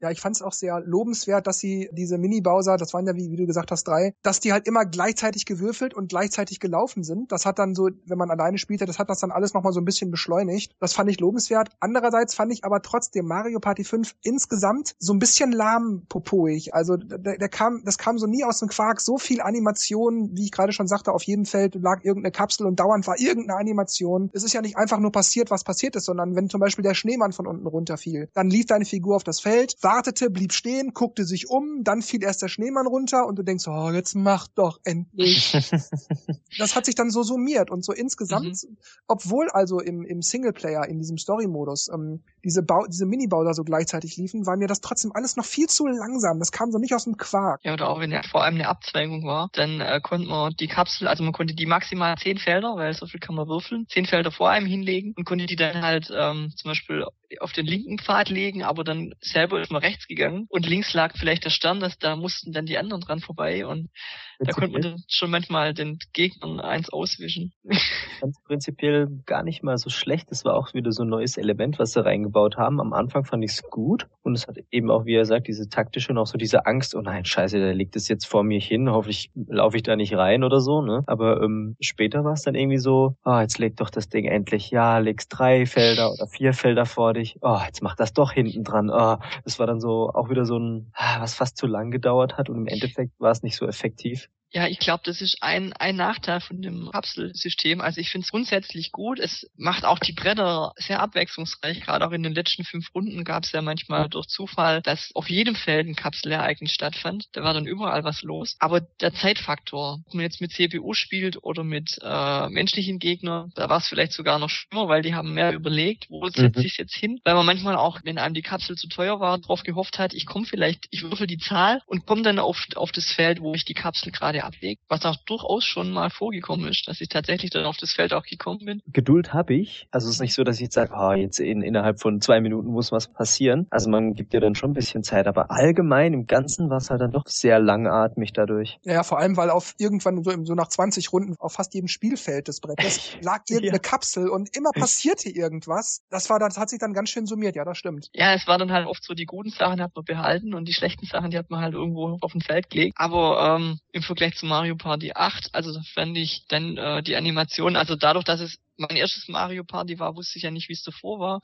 Ja, ich fand es auch sehr lobenswert, dass sie diese Mini-Bowser, das waren ja, wie, wie du gesagt hast, drei, dass die halt immer gleichzeitig gewürfelt und gleichzeitig gelaufen sind. Das hat dann so, wenn man alleine spielte, das hat das dann alles nochmal so ein bisschen beschleunigt. Das fand ich lobenswert. Andererseits fand ich aber trotzdem Mario Party 5 insgesamt so ein bisschen lahmpopoig. Also der, der kam, das kam so nie aus dem Quark. So viel Animation, wie ich gerade schon sagte, auf jedem Feld lag irgendeine Kapsel und dauernd war irgendeine Animation. Es ist ja nicht einfach nur passiert, was passiert ist, sondern wenn zum Beispiel der Schneemann von unten runterfiel, dann lief deine Figur auf das Feld, wartete, blieb stehen, guckte sich um, dann fiel erst der Schneemann runter und du denkst, oh, jetzt mach doch endlich. *laughs* das hat sich dann so summiert und so insgesamt, mhm. obwohl also im, im Singleplayer, in diesem Story-Modus, ähm, diese, Bau, diese Minibauer so gleichzeitig liefen, war mir das trotzdem alles noch viel zu langsam. Das kam so nicht aus dem Quark. Ja, oder auch wenn ja vor allem eine Abzweigung war, dann äh, konnte man die Kapsel, also man konnte die maximal zehn Felder, weil so viel kann man würfeln, zehn Felder vor einem hinlegen und konnte die dann halt ähm, zum Beispiel auf den linken Pfad legen, aber dann selber ist man rechts gegangen und links lag vielleicht der Stern, dass da mussten dann die anderen dran vorbei und da konnte man dann schon manchmal den Gegnern eins auswischen. *laughs* Ganz prinzipiell gar nicht mal so schlecht. Das war auch wieder so ein neues Element, was sie reingebaut haben. Am Anfang fand ich es gut und es hat eben auch, wie er sagt, diese taktische und auch so diese Angst, oh nein, scheiße, der legt es jetzt vor mir hin, hoffentlich laufe ich da nicht rein oder so, ne? Aber ähm, später war es dann irgendwie so, oh, jetzt leg doch das Ding endlich, ja, legst drei Felder oder vier Felder vor dich, oh, jetzt mach das doch hinten dran. Oh, das war dann so auch wieder so ein, ah, was fast zu lang gedauert hat und im Endeffekt war es nicht so effektiv. Ja, ich glaube, das ist ein, ein Nachteil von dem Kapselsystem. Also ich finde es grundsätzlich gut. Es macht auch die Bretter sehr abwechslungsreich. Gerade auch in den letzten fünf Runden gab es ja manchmal durch Zufall, dass auf jedem Feld ein Kapselereignis stattfand. Da war dann überall was los. Aber der Zeitfaktor, ob man jetzt mit CPU spielt oder mit äh, menschlichen Gegnern, da war es vielleicht sogar noch schlimmer, weil die haben mehr überlegt, wo mhm. setze ich jetzt hin. Weil man manchmal auch, wenn einem die Kapsel zu teuer war, darauf gehofft hat, ich komme vielleicht, ich würfel die Zahl und komme dann auf, auf das Feld, wo ich die Kapsel gerade gerade ablegt, was auch durchaus schon mal vorgekommen ist, dass ich tatsächlich dann auf das Feld auch gekommen bin. Geduld habe ich. Also es ist nicht so, dass ich jetzt sage, oh, jetzt in, innerhalb von zwei Minuten muss was passieren. Also man gibt dir dann schon ein bisschen Zeit, aber allgemein im Ganzen war es halt dann doch sehr langatmig dadurch. Ja, vor allem, weil auf irgendwann so, so nach 20 Runden auf fast jedem Spielfeld des Brettes lag *laughs* irgendeine ja. Kapsel und immer passierte irgendwas. Das war, das hat sich dann ganz schön summiert, ja, das stimmt. Ja, es war dann halt oft so, die guten Sachen hat man behalten und die schlechten Sachen, die hat man halt irgendwo auf dem Feld gelegt. Aber ähm, im Vergleich Vergleich zu Mario Party 8. Also da fand ich dann äh, die Animation, also dadurch, dass es mein erstes Mario Party war, wusste ich ja nicht, wie es davor war.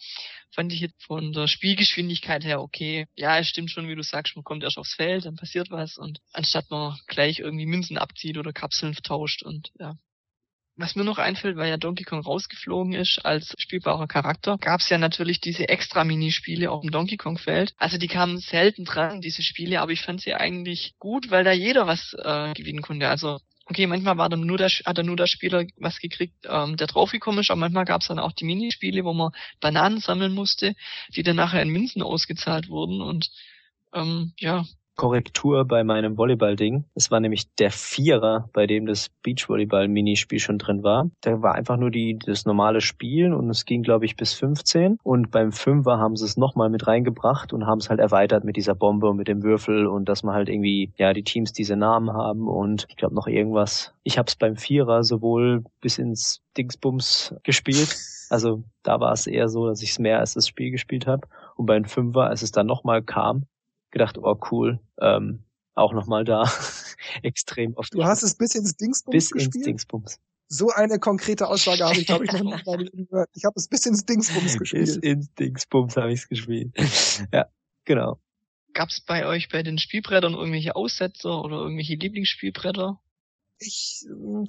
Fand ich jetzt von der Spielgeschwindigkeit her okay. Ja, es stimmt schon, wie du sagst, man kommt erst aufs Feld, dann passiert was und anstatt man gleich irgendwie Münzen abzieht oder Kapseln tauscht und ja, was mir noch einfällt, weil ja Donkey Kong rausgeflogen ist als spielbarer Charakter, gab es ja natürlich diese extra Minispiele auf dem Donkey Kong Feld. Also die kamen selten dran, diese Spiele, aber ich fand sie eigentlich gut, weil da jeder was äh, gewinnen konnte. Also okay, manchmal war dann nur der, hat dann nur der Spieler was gekriegt, ähm, der draufgekommen ist, aber manchmal gab es dann auch die Minispiele, wo man Bananen sammeln musste, die dann nachher in Münzen ausgezahlt wurden und ähm, ja, Korrektur bei meinem Volleyball-Ding. Es war nämlich der Vierer, bei dem das Beachvolleyball-Minispiel schon drin war. Da war einfach nur die, das normale Spielen und es ging, glaube ich, bis 15. Und beim Fünfer haben sie es nochmal mit reingebracht und haben es halt erweitert mit dieser Bombe und mit dem Würfel und dass man halt irgendwie, ja, die Teams diese Namen haben und ich glaube noch irgendwas. Ich habe es beim Vierer sowohl bis ins Dingsbums gespielt. Also da war es eher so, dass ich es mehr als das Spiel gespielt habe. Und beim Fünfer, als es dann nochmal kam, gedacht, oh cool, ähm, auch nochmal da *laughs* extrem oft. Du hast es bis ins Dingsbums bis gespielt? ins Dingsbums. So eine konkrete Aussage habe ich, glaube ich, noch *laughs* nicht gehört. Ich habe es bis ins Dingsbums gespielt. Bis ins Dingsbums habe ich es gespielt. *laughs* ja, genau. Gab's bei euch bei den Spielbrettern irgendwelche Aussetzer oder irgendwelche Lieblingsspielbretter? Ich, ähm,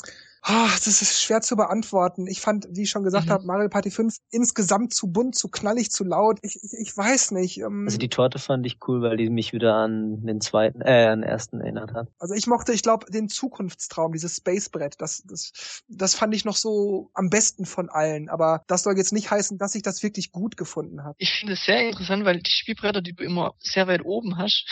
Ah, das ist schwer zu beantworten. Ich fand, wie ich schon gesagt mhm. habe, Mario Party 5 insgesamt zu bunt, zu knallig, zu laut. Ich, ich, ich weiß nicht. Ähm, also die Torte fand ich cool, weil die mich wieder an den zweiten, äh, an den ersten erinnert hat. Also ich mochte, ich glaube, den Zukunftstraum, dieses Spacebrett, das, das, das fand ich noch so am besten von allen. Aber das soll jetzt nicht heißen, dass ich das wirklich gut gefunden habe. Ich finde es sehr interessant, weil die Spielbretter, die du immer sehr weit oben hast,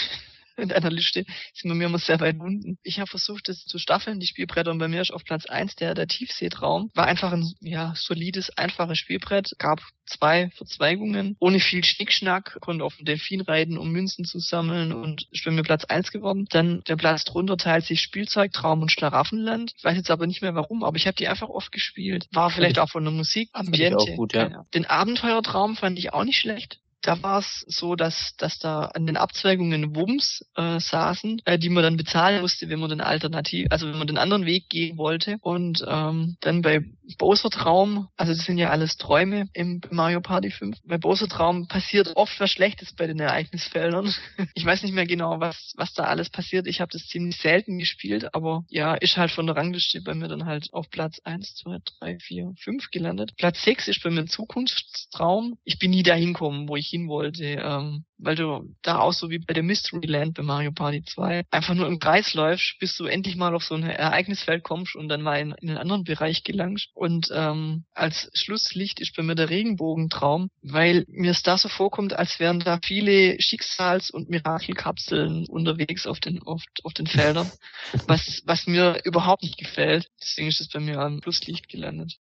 in einer Liste sind bei mir immer sehr weit unten. Ich habe versucht, das zu staffeln, die Spielbretter, und bei mir ist auf Platz eins der, der Tiefseetraum. War einfach ein ja, solides, einfaches Spielbrett. Gab zwei Verzweigungen, ohne viel Schnickschnack, konnte auf den Delfin reiten, um Münzen zu sammeln und ist bei mir Platz eins geworden. Dann der Platz drunter teilt sich Spielzeugtraum und Schlaraffenland. Ich weiß jetzt aber nicht mehr warum, aber ich habe die einfach oft gespielt. War vielleicht auch von der Musik, Ambiente. Gut, ja. Den Abenteuertraum fand ich auch nicht schlecht da war es so, dass, dass da an den Abzweigungen Wumms äh, saßen, äh, die man dann bezahlen musste, wenn man den Alternativ, also wenn man den anderen Weg gehen wollte. Und ähm, dann bei Bowser Traum, also das sind ja alles Träume im Mario Party 5. Bei Bowser Traum passiert oft was Schlechtes bei den Ereignisfeldern. *laughs* ich weiß nicht mehr genau, was, was da alles passiert. Ich habe das ziemlich selten gespielt, aber ja, ist halt von der Rangliste bei mir dann halt auf Platz 1, 2, 3, 4, 5 gelandet. Platz 6 ist bei mir ein Zukunftstraum. Ich bin nie dahin gekommen, wo ich hin wollte, ähm, weil du da auch so wie bei der Mystery Land bei Mario Party 2 einfach nur im Kreis läufst, bis du endlich mal auf so ein Ereignisfeld kommst und dann mal in, in einen anderen Bereich gelangst. Und ähm, als Schlusslicht ist bei mir der Regenbogentraum, weil mir es da so vorkommt, als wären da viele Schicksals- und Mirakelkapseln unterwegs auf den, auf, auf den Feldern, *laughs* was, was mir überhaupt nicht gefällt. Deswegen ist es bei mir am Schlusslicht gelandet.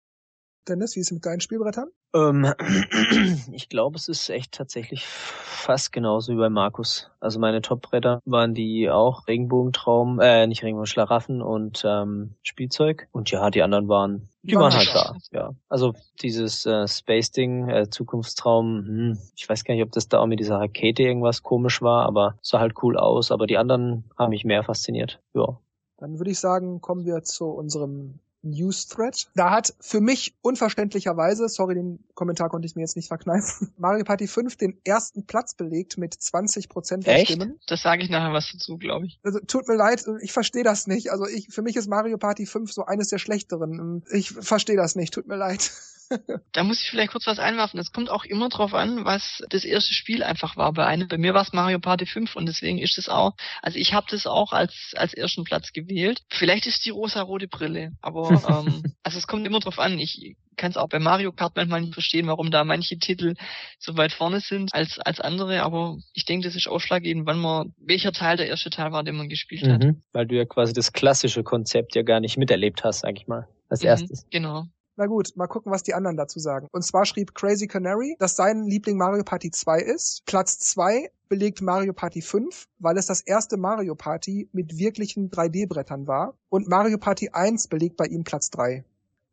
Dennis, wie ist es mit deinen Spielbrettern? Ähm, *clears throat* ich glaube, es ist echt tatsächlich fast genauso wie bei Markus. Also meine Top-Bretter waren die auch Regenbogentraum, äh, nicht Regenbogen, Schlaraffen und ähm, Spielzeug. Und ja, die anderen waren, die waren halt da. Ja, also dieses äh, Space-Ding, äh, Zukunftstraum, hm, ich weiß gar nicht, ob das da auch mit dieser Rakete irgendwas komisch war, aber sah halt cool aus. Aber die anderen haben mich mehr fasziniert. Ja. Dann würde ich sagen, kommen wir zu unserem News-Thread. Da hat für mich unverständlicherweise, sorry, den Kommentar konnte ich mir jetzt nicht verkneifen, *laughs* Mario Party 5 den ersten Platz belegt mit 20 Prozent der Echt? Stimmen. Das sage ich nachher was dazu, glaube ich. Also tut mir leid, ich verstehe das nicht. Also ich, für mich ist Mario Party 5 so eines der schlechteren. Ich verstehe das nicht, tut mir leid. Da muss ich vielleicht kurz was einwerfen. Es kommt auch immer drauf an, was das erste Spiel einfach war. Bei einem, bei mir war es Mario Party 5 und deswegen ist es auch, also ich habe das auch als als ersten Platz gewählt. Vielleicht ist die rosa-rote Brille, aber *laughs* ähm, also es kommt immer drauf an. Ich kann es auch bei Mario Kart manchmal nicht verstehen, warum da manche Titel so weit vorne sind als als andere, aber ich denke, das ist ausschlaggebend, wann man welcher Teil der erste Teil war, den man gespielt mhm, hat. Weil du ja quasi das klassische Konzept ja gar nicht miterlebt hast, sag ich mal, als mhm, erstes. Genau. Na gut, mal gucken, was die anderen dazu sagen. Und zwar schrieb Crazy Canary, dass sein Liebling Mario Party 2 ist. Platz 2 belegt Mario Party 5, weil es das erste Mario Party mit wirklichen 3D-Brettern war. Und Mario Party 1 belegt bei ihm Platz 3.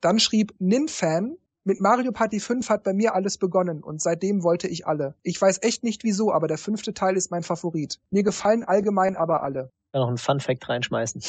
Dann schrieb Ninfan, mit Mario Party 5 hat bei mir alles begonnen und seitdem wollte ich alle. Ich weiß echt nicht wieso, aber der fünfte Teil ist mein Favorit. Mir gefallen allgemein aber alle noch einen Fun Fact reinschmeißen,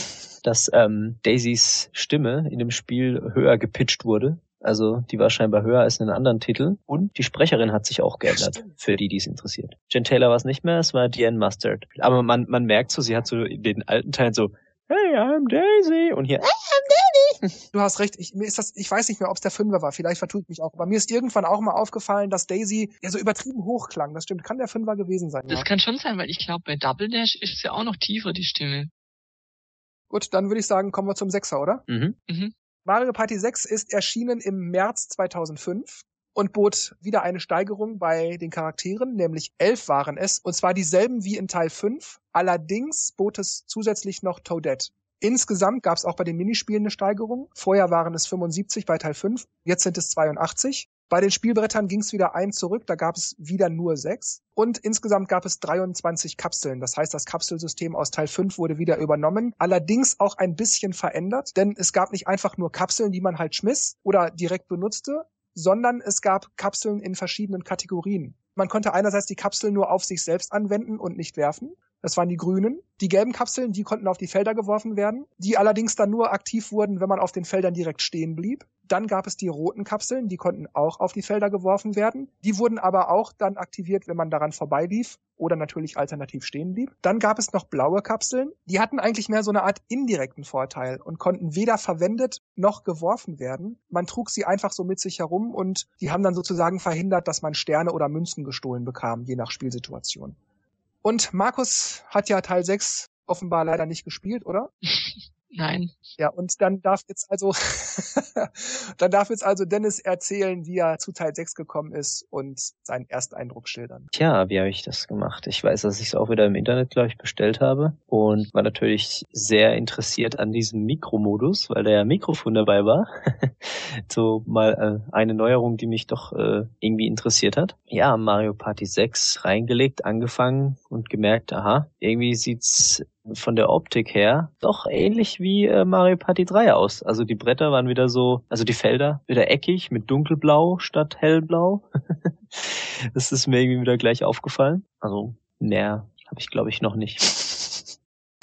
dass ähm, Daisys Stimme in dem Spiel höher gepitcht wurde. Also die war scheinbar höher als in den anderen Titeln. Und die Sprecherin hat sich auch geändert, für die, die es interessiert. Jen Taylor war es nicht mehr, es war Diane Mustard. Aber man, man merkt so, sie hat so in den alten Teilen so, hey, I'm Daisy. Und hier, hey, I'm Daisy. *laughs* Du hast recht, ich, mir ist das, ich weiß nicht mehr, ob es der Fünfer war, vielleicht vertut ich mich auch. Aber mir ist irgendwann auch mal aufgefallen, dass Daisy ja so übertrieben hoch klang. Das stimmt, kann der Fünfer gewesen sein. Das ja. kann schon sein, weil ich glaube, bei Double Dash ist es ja auch noch tiefer, die Stimme. Gut, dann würde ich sagen, kommen wir zum Sechser, oder? Mhm. Mhm. Mario Party 6 ist erschienen im März 2005 und bot wieder eine Steigerung bei den Charakteren, nämlich elf waren es, und zwar dieselben wie in Teil 5. Allerdings bot es zusätzlich noch Toadette. Insgesamt gab es auch bei den Minispielen eine Steigerung. Vorher waren es 75 bei Teil 5, jetzt sind es 82. Bei den Spielbrettern ging es wieder ein zurück, da gab es wieder nur sechs. Und insgesamt gab es 23 Kapseln. Das heißt, das Kapselsystem aus Teil 5 wurde wieder übernommen, allerdings auch ein bisschen verändert, denn es gab nicht einfach nur Kapseln, die man halt schmiss oder direkt benutzte, sondern es gab Kapseln in verschiedenen Kategorien. Man konnte einerseits die Kapseln nur auf sich selbst anwenden und nicht werfen. Das waren die grünen. Die gelben Kapseln, die konnten auf die Felder geworfen werden, die allerdings dann nur aktiv wurden, wenn man auf den Feldern direkt stehen blieb. Dann gab es die roten Kapseln, die konnten auch auf die Felder geworfen werden. Die wurden aber auch dann aktiviert, wenn man daran vorbeilief oder natürlich alternativ stehen blieb. Dann gab es noch blaue Kapseln. Die hatten eigentlich mehr so eine Art indirekten Vorteil und konnten weder verwendet noch geworfen werden. Man trug sie einfach so mit sich herum und die haben dann sozusagen verhindert, dass man Sterne oder Münzen gestohlen bekam, je nach Spielsituation. Und Markus hat ja Teil 6 offenbar leider nicht gespielt, oder? *laughs* Nein. Ja, und dann darf jetzt also, *laughs* dann darf jetzt also Dennis erzählen, wie er zu Teil 6 gekommen ist und seinen Ersteindruck schildern. Tja, wie habe ich das gemacht? Ich weiß, dass ich es auch wieder im Internet, glaube ich, bestellt habe und war natürlich sehr interessiert an diesem Mikromodus, weil da ja Mikrofon dabei war. *laughs* so mal äh, eine Neuerung, die mich doch äh, irgendwie interessiert hat. Ja, Mario Party 6 reingelegt, angefangen und gemerkt, aha, irgendwie sieht's von der Optik her doch ähnlich wie äh, Mario Party 3 aus. Also die Bretter waren wieder so, also die Felder wieder eckig mit dunkelblau statt hellblau. *laughs* das ist mir irgendwie wieder gleich aufgefallen. Also mehr habe ich glaube ich noch nicht.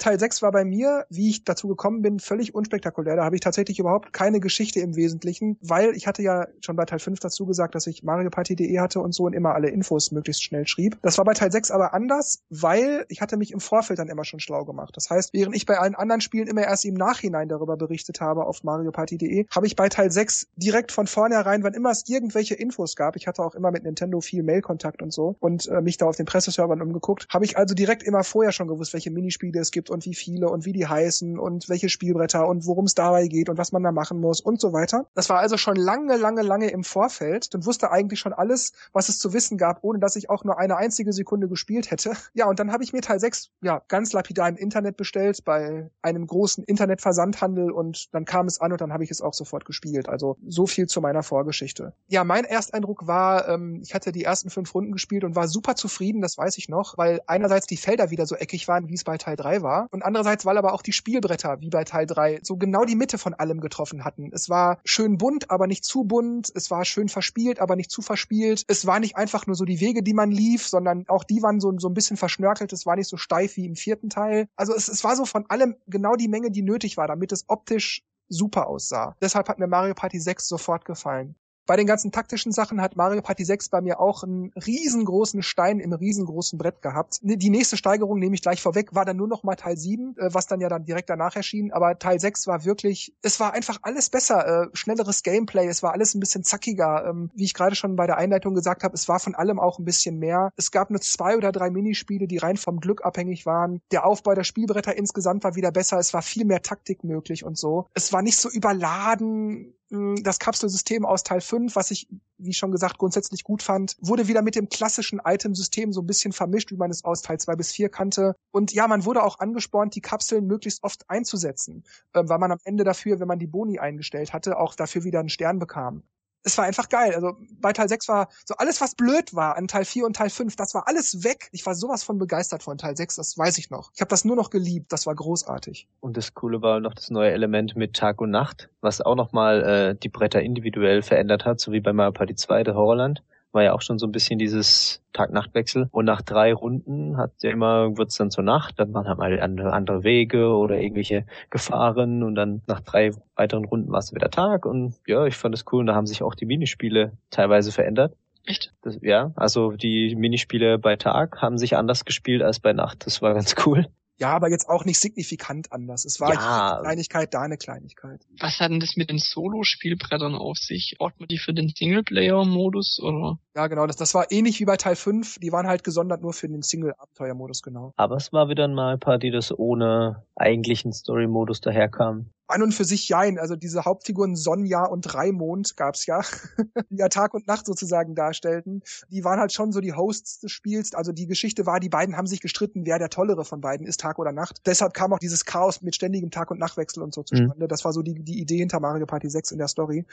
Teil 6 war bei mir, wie ich dazu gekommen bin, völlig unspektakulär. Da habe ich tatsächlich überhaupt keine Geschichte im Wesentlichen, weil ich hatte ja schon bei Teil 5 dazu gesagt, dass ich Mario Party.de hatte und so und immer alle Infos möglichst schnell schrieb. Das war bei Teil 6 aber anders, weil ich hatte mich im Vorfeld dann immer schon schlau gemacht. Das heißt, während ich bei allen anderen Spielen immer erst im Nachhinein darüber berichtet habe auf Mario Party.de, habe ich bei Teil 6 direkt von vornherein, wann immer es irgendwelche Infos gab, ich hatte auch immer mit Nintendo viel Mailkontakt und so und äh, mich da auf den Presseservern umgeguckt, habe ich also direkt immer vorher schon gewusst, welche Minispiele es gibt und wie viele und wie die heißen und welche Spielbretter und worum es dabei geht und was man da machen muss und so weiter. Das war also schon lange, lange, lange im Vorfeld und wusste eigentlich schon alles, was es zu wissen gab, ohne dass ich auch nur eine einzige Sekunde gespielt hätte. *laughs* Ja, und dann habe ich mir Teil 6 ja ganz lapidar im Internet bestellt bei einem großen Internetversandhandel und dann kam es an und dann habe ich es auch sofort gespielt. Also so viel zu meiner Vorgeschichte. Ja, mein Ersteindruck war, ähm, ich hatte die ersten fünf Runden gespielt und war super zufrieden, das weiß ich noch, weil einerseits die Felder wieder so eckig waren, wie es bei Teil 3 war und andererseits, weil aber auch die Spielbretter, wie bei Teil 3, so genau die Mitte von allem getroffen hatten. Es war schön bunt, aber nicht zu bunt. Es war schön verspielt, aber nicht zu verspielt. Es war nicht einfach nur so die Wege, die man lief, sondern auch die waren so, so ein bisschen verschnörkelt. Es war nicht so steif wie im vierten Teil. Also es, es war so von allem genau die Menge, die nötig war, damit es optisch super aussah. Deshalb hat mir Mario Party 6 sofort gefallen. Bei den ganzen taktischen Sachen hat Mario Party 6 bei mir auch einen riesengroßen Stein im riesengroßen Brett gehabt. Ne, die nächste Steigerung, nehme ich gleich vorweg, war dann nur noch mal Teil 7, äh, was dann ja dann direkt danach erschien. Aber Teil 6 war wirklich, es war einfach alles besser, äh, schnelleres Gameplay, es war alles ein bisschen zackiger. Ähm, wie ich gerade schon bei der Einleitung gesagt habe, es war von allem auch ein bisschen mehr. Es gab nur zwei oder drei Minispiele, die rein vom Glück abhängig waren. Der Aufbau der Spielbretter insgesamt war wieder besser. Es war viel mehr Taktik möglich und so. Es war nicht so überladen das Kapselsystem aus Teil 5, was ich, wie schon gesagt, grundsätzlich gut fand, wurde wieder mit dem klassischen Item-System so ein bisschen vermischt, wie man es aus Teil 2 bis 4 kannte. Und ja, man wurde auch angespornt, die Kapseln möglichst oft einzusetzen, weil man am Ende dafür, wenn man die Boni eingestellt hatte, auch dafür wieder einen Stern bekam es war einfach geil. Also bei Teil 6 war so alles, was blöd war an Teil 4 und Teil 5, das war alles weg. Ich war sowas von begeistert von Teil 6, das weiß ich noch. Ich habe das nur noch geliebt, das war großartig. Und das Coole war noch das neue Element mit Tag und Nacht, was auch nochmal äh, die Bretter individuell verändert hat, so wie bei Mario Party 2, der Horrorland war ja auch schon so ein bisschen dieses Tag-Nacht-Wechsel. Und nach drei Runden hat ja immer, wird's dann zur Nacht, dann waren halt mal andere, Wege oder irgendwelche Gefahren und dann nach drei weiteren Runden war es wieder Tag und ja, ich fand es cool und da haben sich auch die Minispiele teilweise verändert. Echt? Das, ja, also die Minispiele bei Tag haben sich anders gespielt als bei Nacht. Das war ganz *laughs* cool. Ja, aber jetzt auch nicht signifikant anders. Es war ja. eine Kleinigkeit, da eine Kleinigkeit. Was hat denn das mit den Solo-Spielbrettern auf sich? Braucht man die für den Singleplayer-Modus oder? Ja, genau. Das, das war ähnlich wie bei Teil 5. Die waren halt gesondert nur für den Single-Abenteuer-Modus, genau. Aber es war wieder mal ein Party, das ohne eigentlichen Story-Modus daherkam an und für sich jein. Also diese Hauptfiguren Sonja und Raimond gab's ja, *laughs* die ja Tag und Nacht sozusagen darstellten. Die waren halt schon so die Hosts des Spiels. Also die Geschichte war, die beiden haben sich gestritten, wer der tollere von beiden ist, Tag oder Nacht. Deshalb kam auch dieses Chaos mit ständigem Tag- und Nachtwechsel und so zustande. Mhm. Das war so die, die Idee hinter Mario Party 6 in der Story.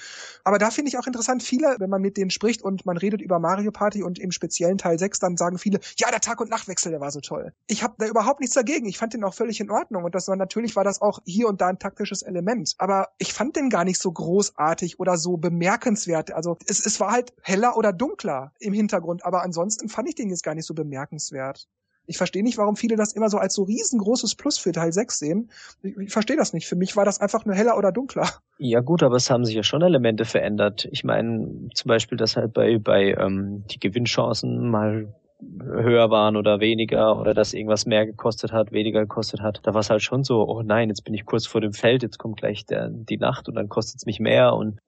Aber da finde ich auch interessant, viele, wenn man mit denen spricht und man redet über Mario Party und im speziellen Teil 6, dann sagen viele, ja, der Tag- und Nachtwechsel, der war so toll. Ich habe da überhaupt nichts dagegen. Ich fand den auch völlig in Ordnung. Und das war natürlich war das auch hier und da ein taktisches Element. Aber ich fand den gar nicht so großartig oder so bemerkenswert. Also es, es war halt heller oder dunkler im Hintergrund, aber ansonsten fand ich den jetzt gar nicht so bemerkenswert. Ich verstehe nicht, warum viele das immer so als so riesengroßes Plus für Teil 6 sehen. Ich, ich verstehe das nicht. Für mich war das einfach nur heller oder dunkler. Ja gut, aber es haben sich ja schon Elemente verändert. Ich meine zum Beispiel, dass halt bei, bei ähm, die Gewinnchancen mal höher waren oder weniger oder dass irgendwas mehr gekostet hat, weniger gekostet hat. Da war es halt schon so, oh nein, jetzt bin ich kurz vor dem Feld, jetzt kommt gleich der, die Nacht und dann kostet es mich mehr und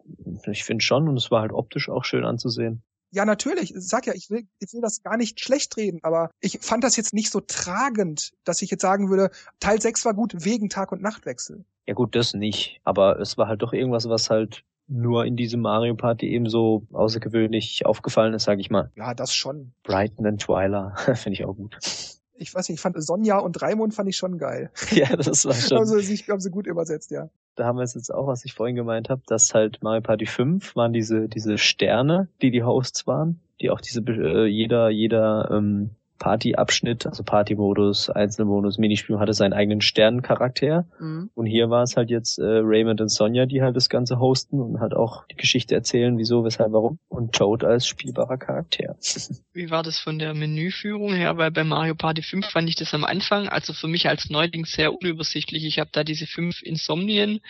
ich finde schon und es war halt optisch auch schön anzusehen. Ja, natürlich. Ich sag ja, ich will, ich will das gar nicht schlecht reden, aber ich fand das jetzt nicht so tragend, dass ich jetzt sagen würde, Teil 6 war gut wegen Tag- und Nachtwechsel. Ja gut, das nicht. Aber es war halt doch irgendwas, was halt nur in diesem Mario Party eben so außergewöhnlich aufgefallen ist, sage ich mal. Ja, das schon. Brighton and Twyla *laughs* finde ich auch gut. Ich weiß nicht, ich fand Sonja und Raimund fand ich schon geil. *laughs* Ja, das war schon. also ich haben sie gut übersetzt, ja. Da haben wir es jetzt auch, was ich vorhin gemeint habe, dass halt Mario Party 5 waren diese diese Sterne, die die Hosts waren, die auch diese äh, jeder jeder ähm, Party-Abschnitt, also Party-Modus, Einzelmodus, Minispiel hatte seinen eigenen Sternencharakter. Mhm. Und hier war es halt jetzt äh, Raymond und Sonja, die halt das Ganze hosten und halt auch die Geschichte erzählen, wieso, weshalb, warum. Und Toad als spielbarer Charakter. *laughs* Wie war das von der Menüführung her? Weil bei Mario Party 5 fand ich das am Anfang, also für mich als Neuling sehr unübersichtlich. Ich habe da diese fünf Insomnien,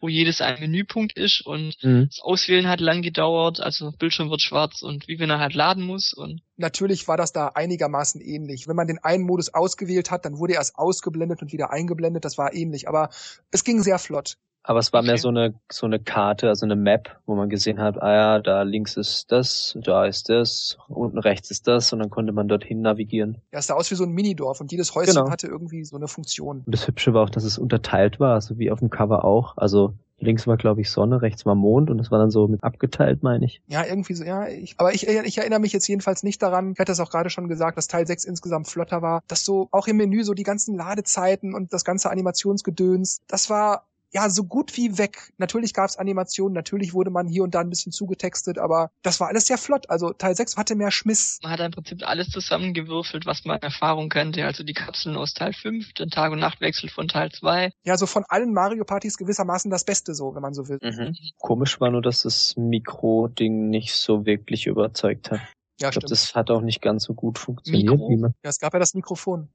wo jedes ein Menüpunkt ist und mhm. das Auswählen hat lang gedauert, also Bildschirm wird schwarz und wie wenn er halt laden muss und Natürlich war das da einigermaßen ähnlich. Wenn man den einen Modus ausgewählt hat, dann wurde er erst ausgeblendet und wieder eingeblendet, das war ähnlich, aber es ging sehr flott. Aber es war okay. mehr so eine so eine Karte, also eine Map, wo man gesehen hat, ah ja, da links ist das, da ist das, unten rechts ist das und dann konnte man dorthin navigieren. Ja, es sah aus wie so ein Minidorf und jedes Häuschen genau. hatte irgendwie so eine Funktion. Und das Hübsche war auch, dass es unterteilt war, so wie auf dem Cover auch. Also links war glaube ich Sonne, rechts war Mond und das war dann so mit abgeteilt, meine ich. Ja, irgendwie so, ja. Ich, aber ich, ich erinnere mich jetzt jedenfalls nicht daran, ich hatte das auch gerade schon gesagt, dass Teil 6 insgesamt flotter war, dass so auch im Menü so die ganzen Ladezeiten und das ganze Animationsgedöns, das war ja, so gut wie weg. Natürlich gab es Animationen, natürlich wurde man hier und da ein bisschen zugetextet, aber das war alles sehr flott. Also Teil 6 hatte mehr Schmiss. Man hat im Prinzip alles zusammengewürfelt, was man Erfahrung kannte. Also die Kapseln aus Teil 5, den Tag- und Nachtwechsel von Teil 2. Ja, so von allen Mario-Partys gewissermaßen das Beste so, wenn man so will. Mhm. Komisch war nur, dass das Mikro-Ding nicht so wirklich überzeugt hat. Ja, ich glaube, das hat auch nicht ganz so gut funktioniert. Mikro? Ja, es gab ja das Mikrofon.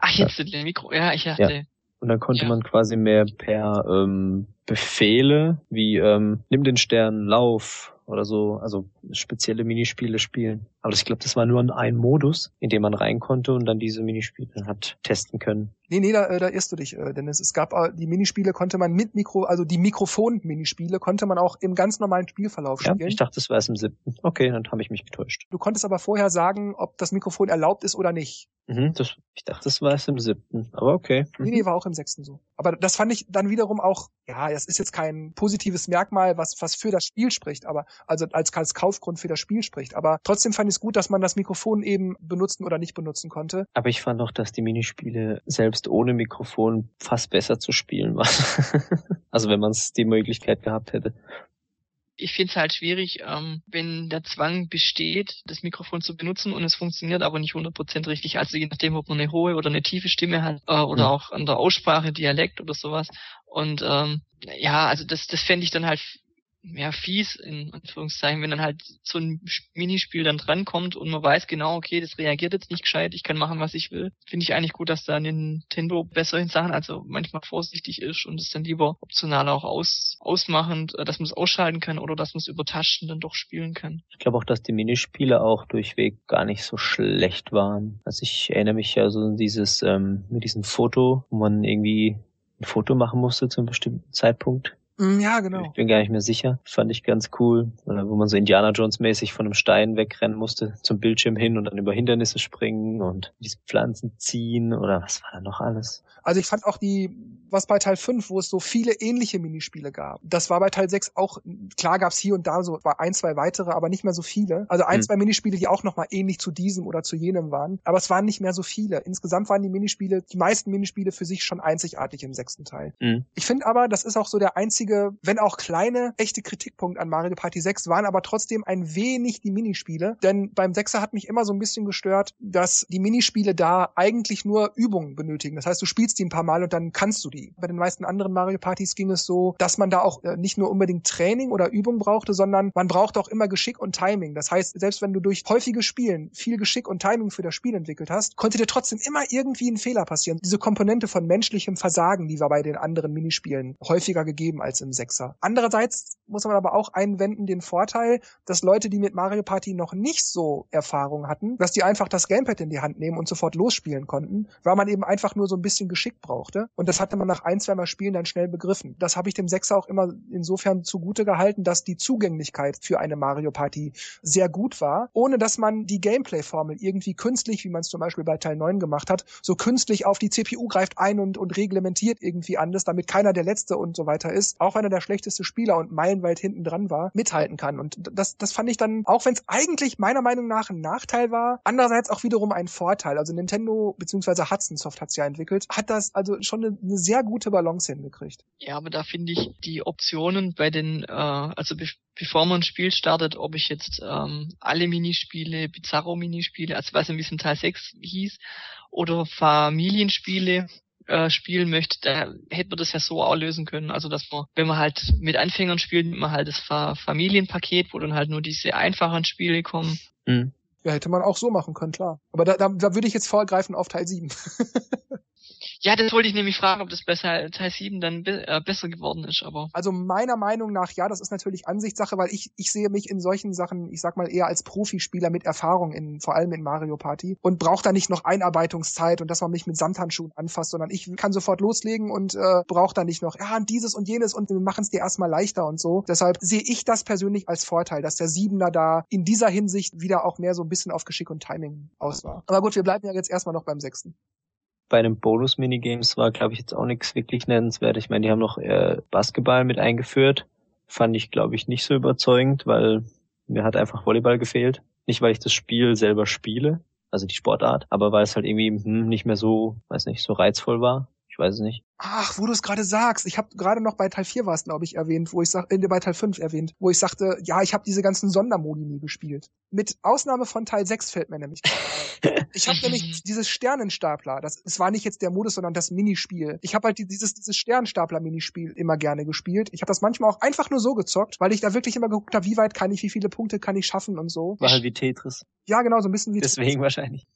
Ach, jetzt ja. den Mikro. Ja, ich hatte. Ja. Und dann konnte ja. man quasi mehr per ähm, Befehle wie ähm, nimm den Stern, lauf oder so, also spezielle Minispiele spielen. Aber ich glaube, das war nur ein Modus, in dem man rein konnte und dann diese Minispiele hat testen können. Nee, nee, da, äh, da irrst du dich, äh, denn es, gab äh, die Minispiele konnte man mit Mikro, also die Mikrofon-Minispiele konnte man auch im ganz normalen Spielverlauf spielen. Ja, ich dachte, das war es im siebten. Okay, dann habe ich mich getäuscht. Du konntest aber vorher sagen, ob das Mikrofon erlaubt ist oder nicht. Mhm, das, ich dachte, das war es im siebten, aber okay. Mhm. Nee, nee, war auch im sechsten so. Aber das fand ich dann wiederum auch, ja, das ist jetzt kein positives Merkmal, was, was für das Spiel spricht, aber also als, als Kaufgrund für das Spiel spricht. Aber trotzdem fand ich es gut, dass man das Mikrofon eben benutzen oder nicht benutzen konnte. Aber ich fand auch, dass die Minispiele selbst ohne Mikrofon fast besser zu spielen waren. *laughs* also wenn man es die Möglichkeit gehabt hätte ich finde es halt schwierig, ähm, wenn der Zwang besteht, das Mikrofon zu benutzen und es funktioniert aber nicht 100% richtig. Also je nachdem, ob man eine hohe oder eine tiefe Stimme hat äh, oder ja. auch an der Aussprache, Dialekt oder sowas. Und ähm, ja, also das, das fände ich dann halt ja, fies, in Anführungszeichen, wenn dann halt so ein Minispiel dann drankommt und man weiß genau, okay, das reagiert jetzt nicht gescheit, ich kann machen, was ich will. Finde ich eigentlich gut, dass da Nintendo besser in Sachen, also manchmal vorsichtig ist und es dann lieber optional auch aus, ausmachend, äh, dass man es ausschalten kann oder dass man es über Tasten dann doch spielen kann. Ich glaube auch, dass die Minispiele auch durchweg gar nicht so schlecht waren. Also ich erinnere mich ja so dieses, ähm, mit diesem Foto, wo man irgendwie ein Foto machen musste zu einem bestimmten Zeitpunkt ja, genau. Ich bin gar nicht mehr sicher. Fand ich ganz cool. Oder wo man so Indiana Jones mäßig von einem Stein wegrennen musste zum Bildschirm hin und dann über Hindernisse springen und diese Pflanzen ziehen oder was war da noch alles? Also ich fand auch die, was bei Teil 5, wo es so viele ähnliche Minispiele gab. Das war bei Teil 6 auch, klar gab's hier und da so war ein, zwei weitere, aber nicht mehr so viele. Also ein, hm. zwei Minispiele, die auch nochmal ähnlich zu diesem oder zu jenem waren. Aber es waren nicht mehr so viele. Insgesamt waren die Minispiele, die meisten Minispiele für sich schon einzigartig im sechsten Teil. Hm. Ich finde aber, das ist auch so der einzige einzige, wenn auch kleine, echte Kritikpunkt an Mario Party 6 waren aber trotzdem ein wenig die Minispiele. Denn beim Sechser hat mich immer so ein bisschen gestört, dass die Minispiele da eigentlich nur Übungen benötigen. Das heißt, du spielst die ein paar Mal und dann kannst du die. Bei den meisten anderen Mario Partys ging es so, dass man da auch äh, nicht nur unbedingt Training oder Übung brauchte, sondern man brauchte auch immer Geschick und Timing. Das heißt, selbst wenn du durch häufige Spielen viel Geschick und Timing für das Spiel entwickelt hast, konnte dir trotzdem immer irgendwie ein Fehler passieren. Diese Komponente von menschlichem Versagen, die war bei den anderen Minispielen häufiger gegeben als im Sechser. Andererseits muss man aber auch einwenden den Vorteil, dass Leute, die mit Mario Party noch nicht so Erfahrung hatten, dass die einfach das Gamepad in die Hand nehmen und sofort losspielen konnten, weil man eben einfach nur so ein bisschen Geschick brauchte. Und das hatte man nach ein, zwei Spielen dann schnell begriffen. Das habe ich dem Sechser auch immer insofern zugute gehalten, dass die Zugänglichkeit für eine Mario Party sehr gut war, ohne dass man die Gameplay-Formel irgendwie künstlich, wie man es zum Beispiel bei Teil 9 gemacht hat, so künstlich auf die CPU greift ein und, und reglementiert irgendwie anders, damit keiner der Letzte und so weiter ist, auch wenn er der schlechteste Spieler und meilenweit hinten dran war, mithalten kann. Und das, das fand ich dann, auch wenn es eigentlich meiner Meinung nach ein Nachteil war, andererseits auch wiederum ein Vorteil. Also Nintendo bzw. Hudson Soft hat es ja entwickelt, hat das also schon eine, eine sehr gute Balance hingekriegt. Ja, aber da finde ich die Optionen bei den, äh, also be bevor man ein Spiel startet, ob ich jetzt ähm, alle Minispiele, Bizarro-Minispiele, also weiß nicht, wie es in Teil 6 hieß, oder Familienspiele äh, spielen möchte, da hätte man das ja so auch lösen können. Also dass man, wenn man halt mit Anfängern spielt, nimmt man halt das Familienpaket, wo dann halt nur diese einfachen Spiele kommen. Mhm. Ja, hätte man auch so machen können, klar. Aber da, da, da würde ich jetzt vorgreifen auf Teil 7. *laughs* Ja, das wollte ich nämlich fragen, ob das besser Teil 7 dann äh, besser geworden ist, aber. Also meiner Meinung nach, ja, das ist natürlich Ansichtssache, weil ich, ich sehe mich in solchen Sachen, ich sag mal, eher als Profispieler mit Erfahrung in, vor allem in Mario Party und brauche da nicht noch Einarbeitungszeit und dass man mich mit Samthandschuhen anfasst, sondern ich kann sofort loslegen und äh, brauche da nicht noch, ja, dieses und jenes und wir machen es dir erstmal leichter und so. Deshalb sehe ich das persönlich als Vorteil, dass der Siebener da in dieser Hinsicht wieder auch mehr so ein bisschen auf Geschick und Timing aus war. Aber gut, wir bleiben ja jetzt erstmal noch beim sechsten bei den Bonus-Minigames war, glaube ich, jetzt auch nichts wirklich nennenswert. Ich meine, die haben noch äh, Basketball mit eingeführt. Fand ich, glaube ich, nicht so überzeugend, weil mir hat einfach Volleyball gefehlt. Nicht, weil ich das Spiel selber spiele, also die Sportart, aber weil es halt irgendwie hm, nicht mehr so, weiß nicht, so reizvoll war. Ich weiß es nicht. Ach, wo du es gerade sagst, ich habe gerade noch bei Teil 4 war es, glaube ich, erwähnt, wo ich sag, äh, bei Teil 5 erwähnt, wo ich sagte, ja, ich habe diese ganzen Sondermodi nie gespielt. Mit Ausnahme von Teil 6 fällt mir nämlich *laughs* Ich habe nämlich dieses Sternenstapler, das, es war nicht jetzt der Modus, sondern das Minispiel. Ich habe halt dieses, dieses Sternenstapler-Minispiel immer gerne gespielt. Ich habe das manchmal auch einfach nur so gezockt, weil ich da wirklich immer geguckt habe, wie weit kann ich, wie viele Punkte kann ich schaffen und so. War halt wie Tetris. Ja, genau, so ein bisschen wie Deswegen Tetris. wahrscheinlich.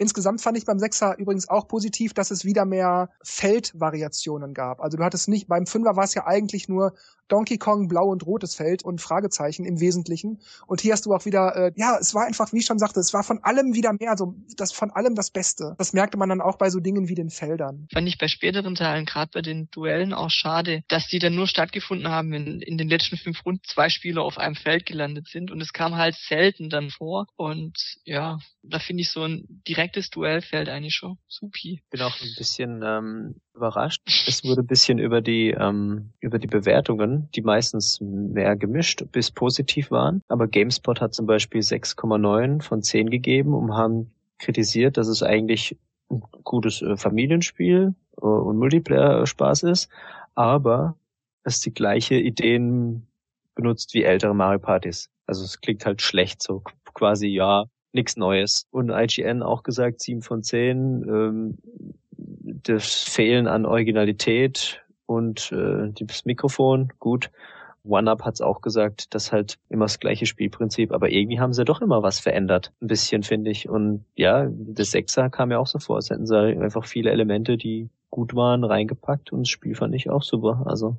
Insgesamt fand ich beim Sechser übrigens auch positiv, dass es wieder mehr Feldvariationen gab. Also du hattest nicht, beim Fünfer war es ja eigentlich nur Donkey Kong blau und rotes Feld und Fragezeichen im Wesentlichen. Und hier hast du auch wieder, äh, ja, es war einfach, wie ich schon sagte, es war von allem wieder mehr, so das von allem das Beste. Das merkte man dann auch bei so Dingen wie den Feldern. Fand ich bei späteren Teilen, gerade bei den Duellen auch schade, dass die dann nur stattgefunden haben, wenn in den letzten fünf Runden zwei Spieler auf einem Feld gelandet sind. Und es kam halt selten dann vor. Und ja, da finde ich so ein direktes Duellfeld eigentlich schon supi. Bin auch ein bisschen ähm, überrascht. Es wurde ein bisschen über die ähm, über die Bewertungen, die meistens mehr gemischt bis positiv waren. Aber GameSpot hat zum Beispiel 6,9 von 10 gegeben und haben kritisiert, dass es eigentlich ein gutes äh, Familienspiel äh, und Multiplayer-Spaß ist, aber es die gleiche Ideen benutzt wie ältere Mario Partys. Also es klingt halt schlecht, so quasi ja, nichts Neues. Und IGN auch gesagt, 7 von 10. Ähm, das Fehlen an Originalität und äh, das Mikrofon, gut. OneUp hat's auch gesagt, das halt immer das gleiche Spielprinzip, aber irgendwie haben sie doch immer was verändert. Ein bisschen, finde ich. Und ja, das Sechser kam ja auch so vor, es hätten sie einfach viele Elemente, die gut waren, reingepackt und das Spiel fand ich auch super. Also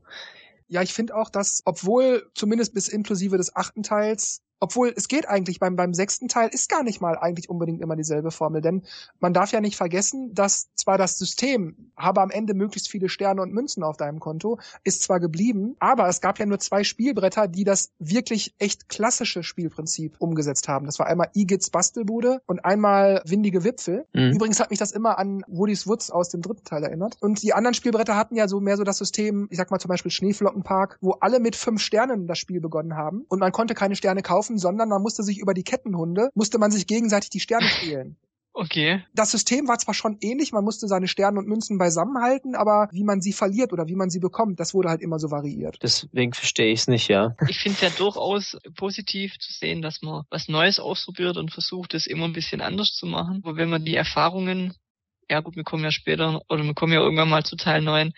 ja, ich finde auch, dass, obwohl zumindest bis inklusive des achten Teils obwohl es geht eigentlich beim, beim sechsten Teil ist gar nicht mal eigentlich unbedingt immer dieselbe Formel, denn man darf ja nicht vergessen, dass zwar das System habe am Ende möglichst viele Sterne und Münzen auf deinem Konto, ist zwar geblieben, aber es gab ja nur zwei Spielbretter, die das wirklich echt klassische Spielprinzip umgesetzt haben. Das war einmal Igits Bastelbude und einmal Windige Wipfel. Mhm. Übrigens hat mich das immer an Woody's Woods aus dem dritten Teil erinnert. Und die anderen Spielbretter hatten ja so mehr so das System, ich sag mal zum Beispiel Schneeflockenpark, wo alle mit fünf Sternen das Spiel begonnen haben und man konnte keine Sterne kaufen laufen, sondern man musste sich über die Kettenhunde, musste man sich gegenseitig die Sterne stehlen. *laughs* Okay. Das System war zwar schon ähnlich, man musste seine Sterne und Münzen beisammenhalten, aber wie man sie verliert oder wie man sie bekommt, das wurde halt immer so variiert. Deswegen verstehe ich es nicht, ja. *laughs* Ich finde es ja durchaus positiv zu sehen, dass man was Neues ausprobiert und versucht, es immer ein bisschen anders zu machen. Aber wenn man die Erfahrungen ja gut, wir kommen ja später oder wir kommen ja irgendwann mal zu Teil 9,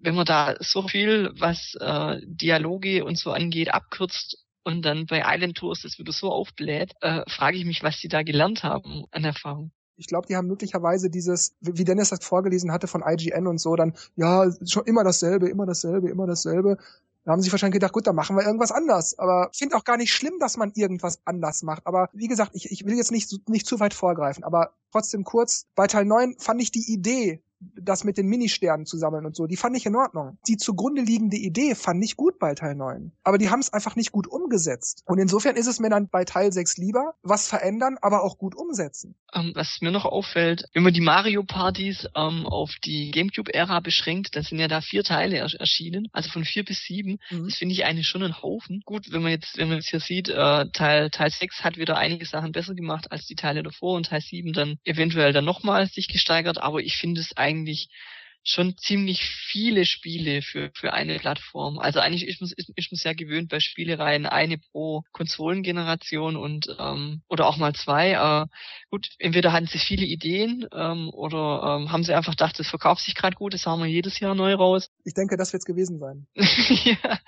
wenn man da so viel, was äh, Dialoge und so angeht, abkürzt und dann bei Island Tours das wieder so aufbläht, äh, frage ich mich, was die da gelernt haben an Erfahrung. Ich glaube, die haben möglicherweise dieses, wie Dennis das vorgelesen hatte von IGN und so, dann, ja, schon immer dasselbe, immer dasselbe, immer dasselbe. Da haben sie wahrscheinlich gedacht, gut, dann machen wir irgendwas anders. Aber ich finde auch gar nicht schlimm, dass man irgendwas anders macht. Aber wie gesagt, ich, ich will jetzt nicht, nicht zu weit vorgreifen. Aber trotzdem kurz, bei Teil 9 fand ich die Idee das mit den Ministernen zu sammeln und so, die fand ich in Ordnung. Die zugrunde liegende Idee fand ich gut bei Teil 9. Aber die haben es einfach nicht gut umgesetzt. Und insofern ist es mir dann bei Teil 6 lieber, was verändern, aber auch gut umsetzen. Ähm, was mir noch auffällt, wenn man die Mario-Partys ähm, auf die Gamecube-Ära beschränkt, dann sind ja da vier Teile erschienen, also von vier bis sieben. Mhm. Das finde ich eigentlich schon ein Haufen. Gut, wenn man jetzt, wenn man jetzt hier sieht, äh, Teil, Teil 6 hat wieder einige Sachen besser gemacht als die Teile davor und Teil 7 dann eventuell dann nochmal sich gesteigert, aber ich finde es eigentlich eigentlich schon ziemlich viele Spiele für, für eine Plattform. Also eigentlich ist man, ist, ist man sehr gewöhnt bei Spielereien eine pro Konsolengeneration und ähm, oder auch mal zwei. Äh, gut, entweder hatten sie viele Ideen ähm, oder ähm, haben sie einfach gedacht, das verkauft sich gerade gut, das haben wir jedes Jahr neu raus. Ich denke, das wird's gewesen sein. *laughs* ja.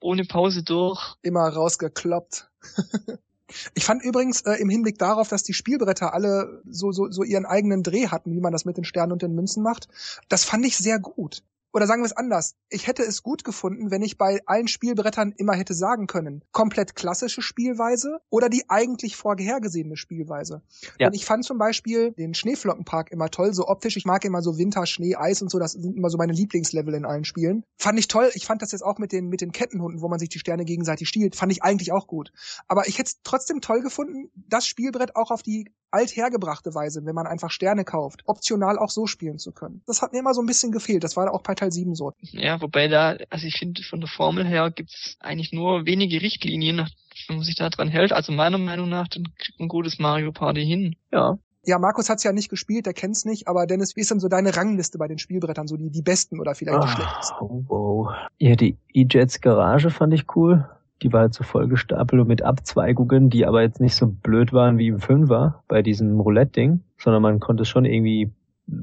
Ohne Pause durch. Immer rausgekloppt. *laughs* Ich fand übrigens äh, im Hinblick darauf, dass die Spielbretter alle so, so, so ihren eigenen Dreh hatten, wie man das mit den Sternen und den Münzen macht, das fand ich sehr gut oder sagen wir es anders, ich hätte es gut gefunden, wenn ich bei allen Spielbrettern immer hätte sagen können, komplett klassische Spielweise oder die eigentlich vorhergesehene Spielweise. Ja. Und ich fand zum Beispiel den Schneeflockenpark immer toll, so optisch. Ich mag immer so Winter, Schnee, Eis und so, das sind immer so meine Lieblingslevel in allen Spielen. Fand ich toll. Ich fand das jetzt auch mit den, mit den Kettenhunden, wo man sich die Sterne gegenseitig stiehlt, fand ich eigentlich auch gut. Aber ich hätte es trotzdem toll gefunden, das Spielbrett auch auf die althergebrachte Weise, wenn man einfach Sterne kauft, optional auch so spielen zu können. Das hat mir immer so ein bisschen gefehlt. Das war auch bei Teil 7 so. Ja, wobei da, also ich finde, von der Formel her gibt's eigentlich nur wenige Richtlinien, wenn man sich da dran hält. Also meiner Meinung nach, dann kriegt man gutes Mario Party hin. Ja. Ja, Markus hat's ja nicht gespielt, der kennt's nicht, aber Dennis, wie ist denn so deine Rangliste bei den Spielbrettern, so die, die besten oder vielleicht oh, die schlechtesten? Oh, wow. Ja, die E-Jets Garage fand ich cool die war halt so vollgestapelt und mit Abzweigungen, die aber jetzt nicht so blöd waren wie im Fünfer bei diesem Roulette-Ding, sondern man konnte es schon irgendwie,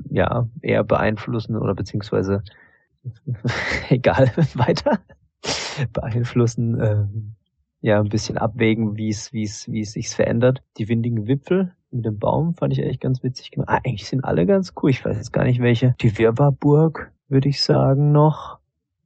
ja, eher beeinflussen oder beziehungsweise, *laughs* egal, *laughs* weiter, beeinflussen, äh, ja, ein bisschen abwägen, wie es, wie es, wie es sich verändert. Die windigen Wipfel mit dem Baum fand ich echt ganz witzig gemacht. Ah, eigentlich sind alle ganz cool. Ich weiß jetzt gar nicht welche. Die Wirrbarburg, würde ich sagen, noch.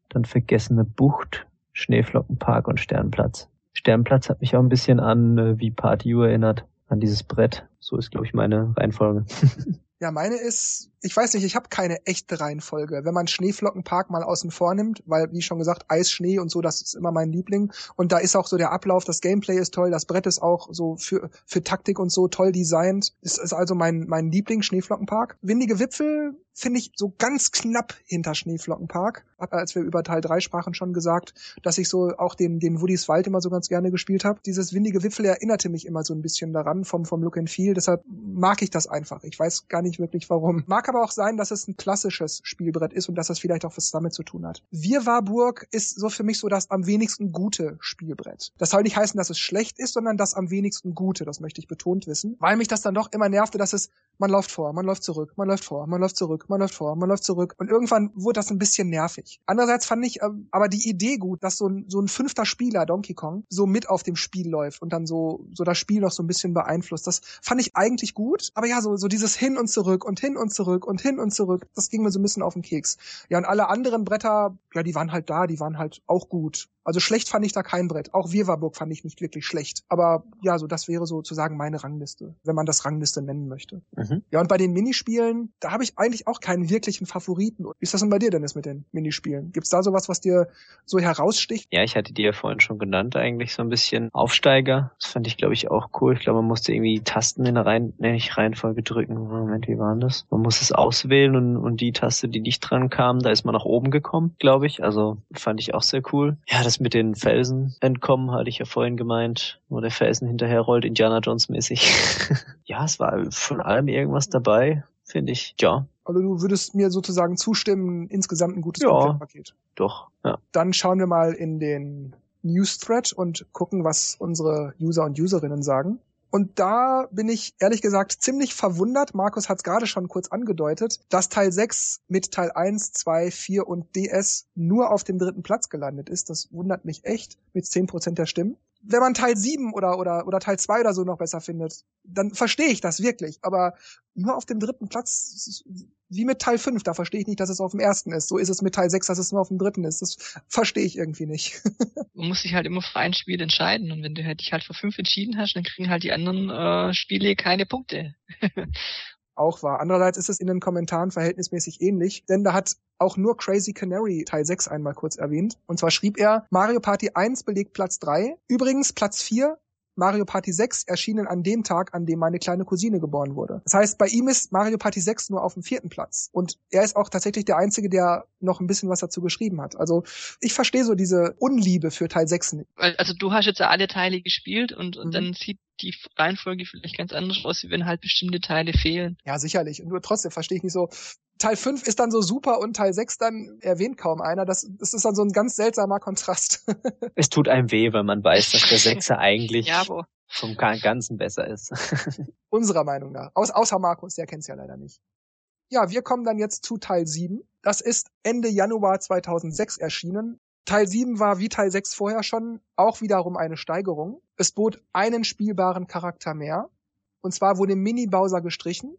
Dann vergessene Bucht Schneeflockenpark und Sternplatz. Sternplatz hat mich auch ein bisschen an äh, wie Party U erinnert, an dieses Brett. So ist, glaube ich, meine Reihenfolge. *laughs* Ja, meine ist, ich weiß nicht, ich habe keine echte Reihenfolge. Wenn man Schneeflockenpark mal außen vor nimmt, weil, wie schon gesagt, Eis, Schnee und so, das ist immer mein Liebling. Und da ist auch so der Ablauf, das Gameplay ist toll, das Brett ist auch so für, für Taktik und so toll designt. Das ist also mein, mein Liebling, Schneeflockenpark. Windige Wipfel finde ich so ganz knapp hinter Schneeflockenpark. Hab, als wir über Teil 3 sprachen, schon gesagt, dass ich so auch den, den Woody's Wald immer so ganz gerne gespielt habe. Dieses windige Wipfel erinnerte mich immer so ein bisschen daran vom, vom Look and Feel. Deshalb mag ich das einfach. Ich weiß gar nicht wirklich warum. Mag aber auch sein, dass es ein klassisches Spielbrett ist und dass das vielleicht auch was damit zu tun hat. Wir Warburg ist so für mich so das am wenigsten gute Spielbrett. Das soll nicht heißen, dass es schlecht ist, sondern das am wenigsten gute. Das möchte ich betont wissen. Weil mich das dann doch immer nervte, dass es, man läuft vor, man läuft zurück, man läuft vor, man läuft zurück, man läuft vor, man läuft zurück. Und irgendwann wurde das ein bisschen nervig. Andererseits fand ich ähm, aber die Idee gut, dass so ein, so ein fünfter Spieler, Donkey Kong, so mit auf dem Spiel läuft und dann so, so das Spiel noch so ein bisschen beeinflusst. Das fand ich eigentlich gut. Aber ja, so, so dieses hin und zurück und hin und zurück und hin und zurück, das ging mir so ein bisschen auf den Keks. Ja, und alle anderen Bretter, ja, die waren halt da, die waren halt auch gut. Also schlecht fand ich da kein Brett. Auch Wirwarburg fand ich nicht wirklich schlecht. Aber ja, so das wäre sozusagen meine Rangliste, wenn man das Rangliste nennen möchte. Mhm. Ja, und bei den Minispielen, da habe ich eigentlich auch keinen wirklichen Favoriten. Wie ist das denn bei dir, Dennis, mit den Minispielen? Gibt's da sowas, was dir so heraussticht? Ja, ich hatte dir ja vorhin schon genannt, eigentlich so ein bisschen Aufsteiger. Das fand ich, glaube ich, auch cool. Ich glaube, man musste irgendwie Tasten in der Reihen, nee, nicht Reihenfolge drücken. Moment, wie war das? Man muss es auswählen und, und die Taste, die nicht dran kam, da ist man nach oben gekommen, glaube ich. Also fand ich auch sehr cool. Ja, das mit den Felsen entkommen, hatte ich ja vorhin gemeint, wo der Felsen hinterherrollt, Indiana Jones mäßig. *laughs* ja, es war von allem irgendwas dabei, finde ich. Ja. Also du würdest mir sozusagen zustimmen, insgesamt ein gutes ja, Paket. Doch, ja. Dann schauen wir mal in den News Thread und gucken, was unsere User und Userinnen sagen. Und da bin ich ehrlich gesagt ziemlich verwundert, Markus hat es gerade schon kurz angedeutet, dass Teil 6 mit Teil 1, 2, 4 und DS nur auf dem dritten Platz gelandet ist. Das wundert mich echt mit 10% der Stimmen wenn man Teil 7 oder, oder, oder Teil 2 oder so noch besser findet, dann verstehe ich das wirklich. Aber nur auf dem dritten Platz, wie mit Teil 5, da verstehe ich nicht, dass es auf dem ersten ist. So ist es mit Teil 6, dass es nur auf dem dritten ist. Das verstehe ich irgendwie nicht. *laughs* man muss sich halt immer für ein Spiel entscheiden. Und wenn du halt dich halt für fünf entschieden hast, dann kriegen halt die anderen äh, Spiele keine Punkte. *laughs* auch war. Andererseits ist es in den Kommentaren verhältnismäßig ähnlich, denn da hat auch nur Crazy Canary Teil 6 einmal kurz erwähnt. Und zwar schrieb er, Mario Party 1 belegt Platz 3. Übrigens Platz 4 Mario Party 6 erschienen an dem Tag, an dem meine kleine Cousine geboren wurde. Das heißt, bei ihm ist Mario Party 6 nur auf dem vierten Platz. Und er ist auch tatsächlich der Einzige, der noch ein bisschen was dazu geschrieben hat. Also ich verstehe so diese Unliebe für Teil 6 nicht. Also du hast jetzt ja alle Teile gespielt und, und mhm. dann sieht die Reihenfolge vielleicht ganz anders aus, wenn halt bestimmte Teile fehlen. Ja, sicherlich. Und nur trotzdem verstehe ich nicht so, Teil 5 ist dann so super und Teil 6 dann erwähnt kaum einer. Das, das ist dann so ein ganz seltsamer Kontrast. *laughs* es tut einem weh, wenn man weiß, dass der 6 eigentlich ja, vom Ganzen besser ist. *laughs* Unserer Meinung nach. Aus, außer Markus, der kennt es ja leider nicht. Ja, wir kommen dann jetzt zu Teil 7. Das ist Ende Januar 2006 erschienen. Teil 7 war wie Teil 6 vorher schon auch wiederum eine Steigerung. Es bot einen spielbaren Charakter mehr. Und zwar wurde Mini Bowser gestrichen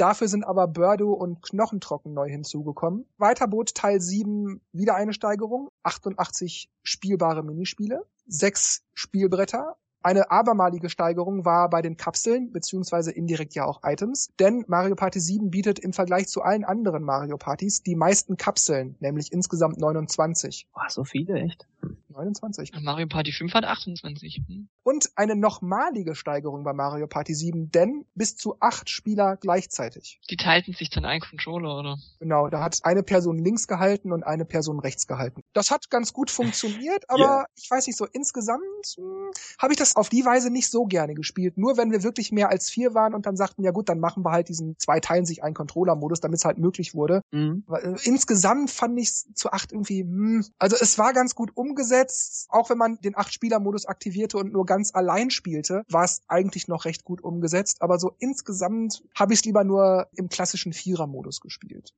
Dafür sind aber Birdo und Knochentrocken neu hinzugekommen. Weiter bot Teil 7 wieder eine Steigerung, 88 spielbare Minispiele, sechs Spielbretter, eine abermalige Steigerung war bei den Kapseln, beziehungsweise indirekt ja auch Items, denn Mario Party 7 bietet im Vergleich zu allen anderen Mario Partys die meisten Kapseln, nämlich insgesamt 29. Boah, so viele, echt? 29. Mario Party 5 hat 28. Hm. Und eine nochmalige Steigerung bei Mario Party 7, denn bis zu acht Spieler gleichzeitig. Die teilten sich dann einen Controller, oder? Genau, da hat eine Person links gehalten und eine Person rechts gehalten. Das hat ganz gut funktioniert, *laughs* aber yeah. ich weiß nicht so, insgesamt hm, habe ich das auf die Weise nicht so gerne gespielt. Nur wenn wir wirklich mehr als vier waren und dann sagten, ja gut, dann machen wir halt diesen zwei teilen sich einen Controller-Modus, damit es halt möglich wurde. Mhm. Äh, insgesamt fand ich es zu acht irgendwie, hm, also es war ganz gut umgesetzt, auch wenn man den Acht-Spieler-Modus aktivierte und nur ganz allein spielte, war es eigentlich noch recht gut umgesetzt. Aber so insgesamt habe ich es lieber nur im klassischen Vierer-Modus gespielt.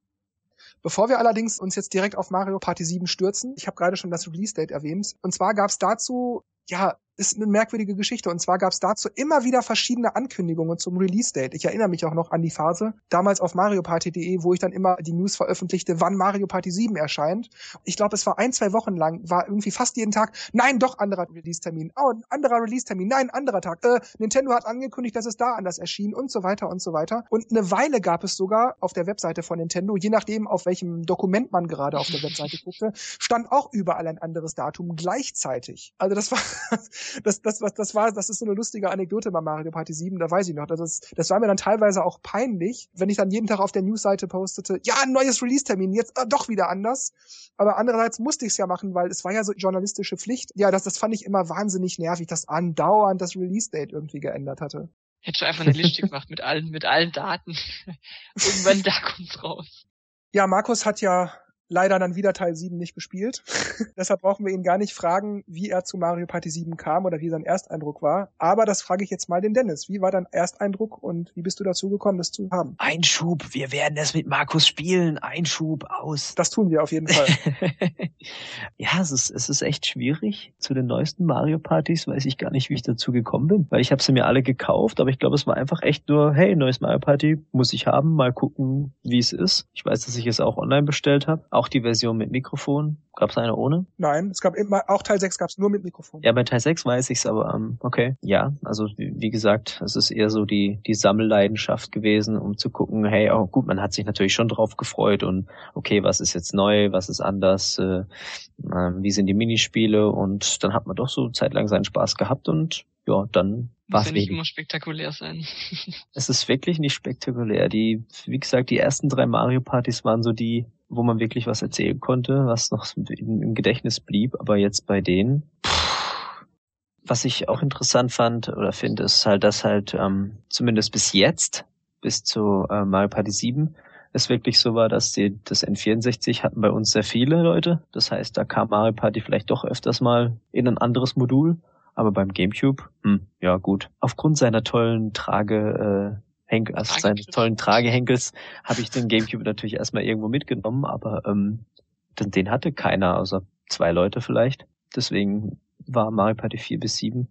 Bevor wir allerdings uns jetzt direkt auf Mario Party 7 stürzen, ich habe gerade schon das Release-Date erwähnt, und zwar gab es dazu ja, ist eine merkwürdige Geschichte. Und zwar gab es dazu immer wieder verschiedene Ankündigungen zum Release-Date. Ich erinnere mich auch noch an die Phase, damals auf marioparty.de, wo ich dann immer die News veröffentlichte, wann Mario Party 7 erscheint. Ich glaube, es war ein, zwei Wochen lang, war irgendwie fast jeden Tag, nein, doch anderer Release-Termin. Oh, ein anderer Release-Termin, nein, anderer Tag. Äh, Nintendo hat angekündigt, dass es da anders erschien und so weiter und so weiter. Und eine Weile gab es sogar auf der Webseite von Nintendo, je nachdem, auf welchem Dokument man gerade auf der Webseite guckte, stand auch überall ein anderes Datum gleichzeitig. Also das war *laughs* das, das, was, das war, das ist so eine lustige Anekdote bei Mario Party 7, da weiß ich noch. Das, das war mir dann teilweise auch peinlich, wenn ich dann jeden Tag auf der Newsseite postete, ja, ein neues Release-Termin, jetzt äh, doch wieder anders. Aber andererseits musste ich es ja machen, weil es war ja so journalistische Pflicht. Ja, das, das fand ich immer wahnsinnig nervig, dass andauernd das Release-Date irgendwie geändert hatte. Hättest du einfach eine Liste gemacht mit allen, mit allen Daten. *laughs* Irgendwann da kommt's raus. Ja, Markus hat ja leider dann wieder Teil 7 nicht gespielt. *laughs* Deshalb brauchen wir ihn gar nicht fragen, wie er zu Mario Party 7 kam oder wie sein Ersteindruck war. Aber das frage ich jetzt mal den Dennis. Wie war dein Ersteindruck und wie bist du dazu gekommen, das zu haben? Einschub, wir werden es mit Markus spielen. Einschub aus. Das tun wir auf jeden Fall. *laughs* ja, es ist, es ist echt schwierig. Zu den neuesten Mario Partys weiß ich gar nicht, wie ich dazu gekommen bin, weil ich habe sie mir alle gekauft, aber ich glaube, es war einfach echt nur, hey, neues Mario Party muss ich haben, mal gucken, wie es ist. Ich weiß, dass ich es auch online bestellt habe auch die Version mit Mikrofon. Gab es eine ohne? Nein, es gab immer, auch Teil 6 gab es nur mit Mikrofon. Ja, bei Teil 6 weiß ich's, aber ähm, okay. Ja, also wie, wie, gesagt, es ist eher so die, die Sammelleidenschaft gewesen, um zu gucken, hey, oh gut, man hat sich natürlich schon drauf gefreut und okay, was ist jetzt neu, was ist anders, äh, äh, wie sind die Minispiele und dann hat man doch so zeitlang seinen Spaß gehabt und ja, dann war es ja nicht immer spektakulär sein. *laughs* es ist wirklich nicht spektakulär. Die, wie gesagt, die ersten drei Mario Partys waren so die, wo man wirklich was erzählen konnte, was noch im Gedächtnis blieb. Aber jetzt bei denen, was ich auch interessant fand oder finde, ist halt, dass halt ähm, zumindest bis jetzt, bis zu äh, Mario Party 7, es wirklich so war, dass die das N64 hatten bei uns sehr viele Leute. Das heißt, da kam Mario Party vielleicht doch öfters mal in ein anderes Modul Aber beim GameCube, hm, ja gut. Aufgrund seiner tollen Trage, äh, Henk, also seines tollen Tragehenkels habe ich den GameCube natürlich erstmal irgendwo mitgenommen, aber ähm, den, den hatte keiner, außer zwei Leute vielleicht. Deswegen war Mario Party 4 bis 7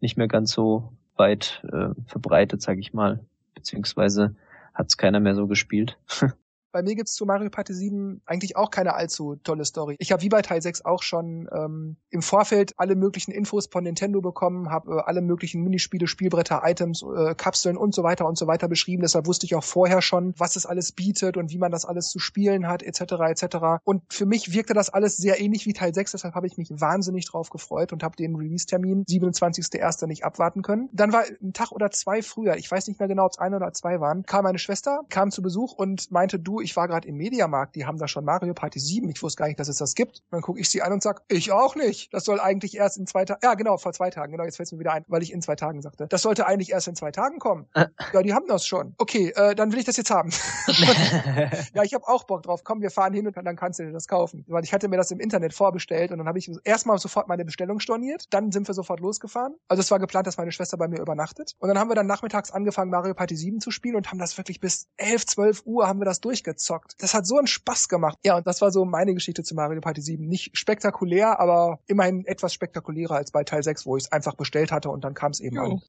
nicht mehr ganz so weit äh, verbreitet, sag ich mal. Beziehungsweise hat es keiner mehr so gespielt. *laughs* Bei mir gibt's zu Mario Party 7 eigentlich auch keine allzu tolle Story. Ich habe wie bei Teil 6 auch schon ähm, im Vorfeld alle möglichen Infos von Nintendo bekommen, habe äh, alle möglichen Minispiele, Spielbretter, Items, äh, Kapseln und so weiter und so weiter beschrieben. Deshalb wusste ich auch vorher schon, was es alles bietet und wie man das alles zu spielen hat, etc. etc. Und für mich wirkte das alles sehr ähnlich wie Teil 6, deshalb habe ich mich wahnsinnig drauf gefreut und habe den Release-Termin 27.01. nicht abwarten können. Dann war ein Tag oder zwei früher, ich weiß nicht mehr genau, ob es ein oder zwei waren, kam meine Schwester, kam zu Besuch und meinte, du, ich war gerade im Mediamarkt, die haben da schon Mario Party 7, ich wusste gar nicht, dass es das gibt. dann gucke ich sie an und sag, ich auch nicht. Das soll eigentlich erst in zwei Tagen, ja genau, vor zwei Tagen, genau, jetzt fällt es mir wieder ein, weil ich in zwei Tagen sagte. Das sollte eigentlich erst in zwei Tagen kommen. Äh. ja, die haben das schon. Okay, äh, dann will ich das jetzt haben. *laughs* ja, ich habe auch Bock drauf. Komm, wir fahren hin und dann kannst du dir das kaufen. Weil ich hatte mir das im Internet vorbestellt und dann habe ich erstmal sofort meine Bestellung storniert. Dann sind wir sofort losgefahren. Also es war geplant, dass meine Schwester bei mir übernachtet. Und dann haben wir dann nachmittags angefangen, Mario Party 7 zu spielen und haben das wirklich bis 11, 12 Uhr haben wir das durchgezockt. Das hat so einen Spaß gemacht. Ja, und das war so meine Geschichte zu Mario Party 7. Nicht spektakulär, aber immerhin etwas spektakulärer als bei Teil 6, wo ich es einfach bestellt hatte und dann kam es eben jo. an.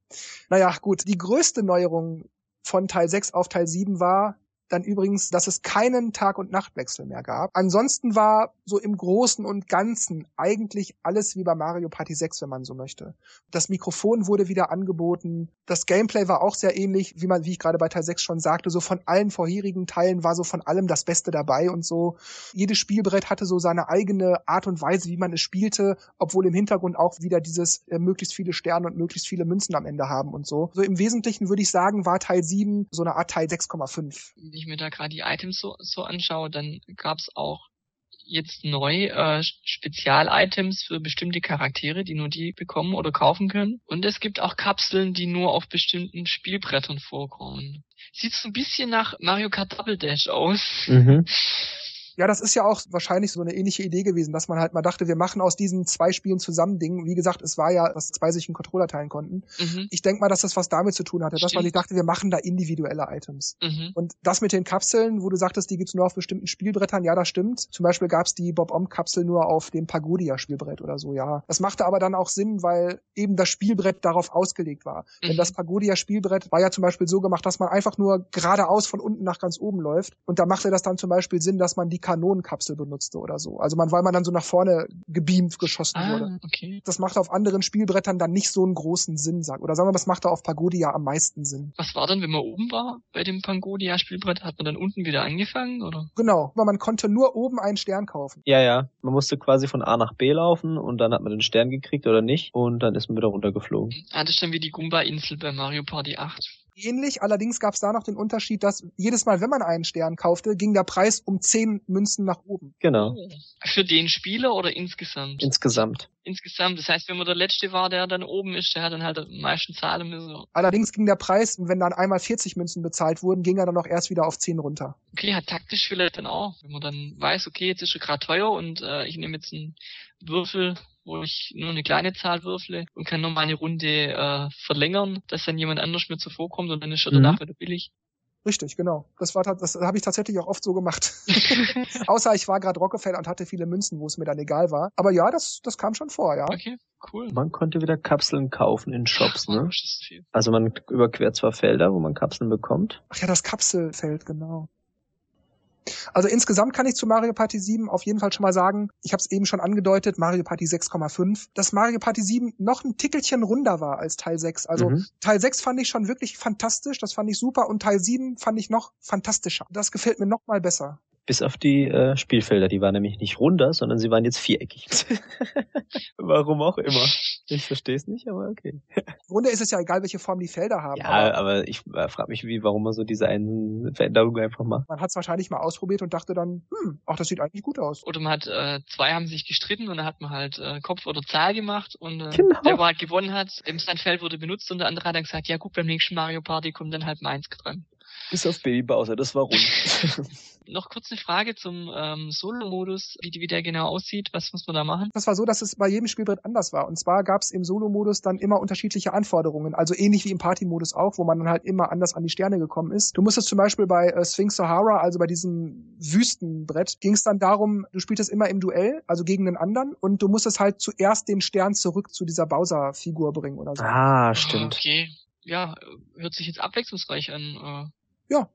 Naja, gut. Die größte Neuerung von Teil 6 auf Teil 7 war, dann übrigens, dass es keinen Tag- und Nachtwechsel mehr gab. Ansonsten war so im Großen und Ganzen eigentlich alles wie bei Mario Party 6, wenn man so möchte. Das Mikrofon wurde wieder angeboten. Das Gameplay war auch sehr ähnlich, wie man, wie ich gerade bei Teil 6 schon sagte, so von allen vorherigen Teilen war so von allem das Beste dabei und so. Jedes Spielbrett hatte so seine eigene Art und Weise, wie man es spielte, obwohl im Hintergrund auch wieder dieses äh, möglichst viele Sterne und möglichst viele Münzen am Ende haben und so. So im Wesentlichen würde ich sagen, war Teil 7 so eine Art Teil 6,5 ich mir da gerade die Items so, so anschaue, dann gab's auch jetzt neu äh, Spezial-Items für bestimmte Charaktere, die nur die bekommen oder kaufen können. Und es gibt auch Kapseln, die nur auf bestimmten Spielbrettern vorkommen. Sieht so ein bisschen nach Mario Kart Double Dash aus. Mhm. *laughs* Ja, das ist ja auch wahrscheinlich so eine ähnliche Idee gewesen, dass man halt mal dachte, wir machen aus diesen zwei Spielen zusammen Ding. Wie gesagt, es war ja, dass zwei sich einen Controller teilen konnten. Mhm. Ich denke mal, dass das was damit zu tun hatte, Stimmt. dass man sich dachte, wir machen da individuelle Items. Mhm. Und das mit den Kapseln, wo du sagtest, die gibt's nur auf bestimmten Spielbrettern, ja, das stimmt. Zum Beispiel gab's die Bob-Om-Kapsel nur auf dem Pagodia-Spielbrett oder so, ja. Das machte aber dann auch Sinn, weil eben das Spielbrett darauf ausgelegt war. Mhm. Denn das Pagodia-Spielbrett war ja zum Beispiel so gemacht, dass man einfach nur geradeaus von unten nach ganz oben läuft. Und da machte das dann zum Beispiel Sinn, dass man die Kanonenkapsel benutzte oder so. Also man, weil man dann so nach vorne gebeamt geschossen ah, wurde. Okay. Das macht auf anderen Spielbrettern dann nicht so einen großen Sinn, sag. Oder sagen wir, was macht da auf Pagodia am meisten Sinn? Was war dann, wenn man oben war bei dem Pagodia-Spielbrett? Hat man dann unten wieder angefangen, oder? Genau, weil man konnte nur oben einen Stern kaufen. Ja, ja. Man musste quasi von A nach B laufen und dann hat man den Stern gekriegt oder nicht und dann ist man wieder runtergeflogen. Ah, das ist dann wie die Goomba-Insel bei Mario Party 8 ähnlich. Allerdings gab es da noch den Unterschied, dass jedes Mal, wenn man einen Stern kaufte, ging der Preis um zehn Münzen nach oben. Genau. Für den Spieler oder insgesamt? Insgesamt. Insgesamt. Das heißt, wenn man der Letzte war, der dann oben ist, der hat dann halt am meisten zahlen müssen. Allerdings ging der Preis, wenn dann einmal 40 Münzen bezahlt wurden, ging er dann auch erst wieder auf 10 runter. Okay, hat taktisch vielleicht dann auch. Wenn man dann weiß, okay, jetzt ist er gerade teuer und äh, ich nehme jetzt einen Würfel wo ich nur eine kleine Zahl würfle und kann nur meine Runde äh, verlängern, dass dann jemand anders mir zuvorkommt und dann ist er mhm. danach wieder billig. Richtig, genau. Das war das habe ich tatsächlich auch oft so gemacht. *laughs* *laughs* Außer ich war gerade Rockefeller und hatte viele Münzen, wo es mir dann egal war. Aber ja, das das kam schon vor, ja. Okay, cool. Man konnte wieder Kapseln kaufen in Shops, *laughs* ne? Also man überquert zwar Felder, wo man Kapseln bekommt. Ach ja, das Kapselfeld, genau. Also insgesamt kann ich zu Mario Party 7 auf jeden Fall schon mal sagen, ich habe es eben schon angedeutet, Mario Party 6,5, dass Mario Party 7 noch ein Tickelchen runder war als Teil 6. Also mhm. Teil 6 fand ich schon wirklich fantastisch, das fand ich super und Teil 7 fand ich noch fantastischer. Das gefällt mir noch mal besser. Bis auf die äh, Spielfelder, die waren nämlich nicht runder, sondern sie waren jetzt viereckig. *laughs* Warum auch immer. Ich verstehe es nicht, aber okay. Runde ist es ja egal, welche Form die Felder haben. Ja, aber, aber ich äh, frage mich, wie, warum man so diese einen Veränderungen einfach macht. Man hat es wahrscheinlich mal ausprobiert und dachte dann, hm, ach, das sieht eigentlich gut aus. Oder man hat, äh, zwei haben sich gestritten und dann hat man halt äh, Kopf oder Zahl gemacht und äh, genau. der, der halt gewonnen hat, eben sein Feld wurde benutzt und der andere hat dann gesagt, ja gut, beim nächsten Mario Party kommt dann halt meins dran. Bis auf Baby Bowser, das war rund. *laughs* Noch kurz eine Frage zum ähm, Solo-Modus, wie, wie der genau aussieht. Was muss man da machen? Das war so, dass es bei jedem Spielbrett anders war. Und zwar gab es im Solo-Modus dann immer unterschiedliche Anforderungen. Also ähnlich wie im Party-Modus auch, wo man dann halt immer anders an die Sterne gekommen ist. Du musstest zum Beispiel bei äh, Sphinx Sahara, also bei diesem Wüstenbrett, ging es dann darum, du spieltest immer im Duell, also gegen den anderen, und du musstest halt zuerst den Stern zurück zu dieser Bowser-Figur bringen oder so. Ah, stimmt. Okay. Ja, hört sich jetzt abwechslungsreich an. Äh. Ja,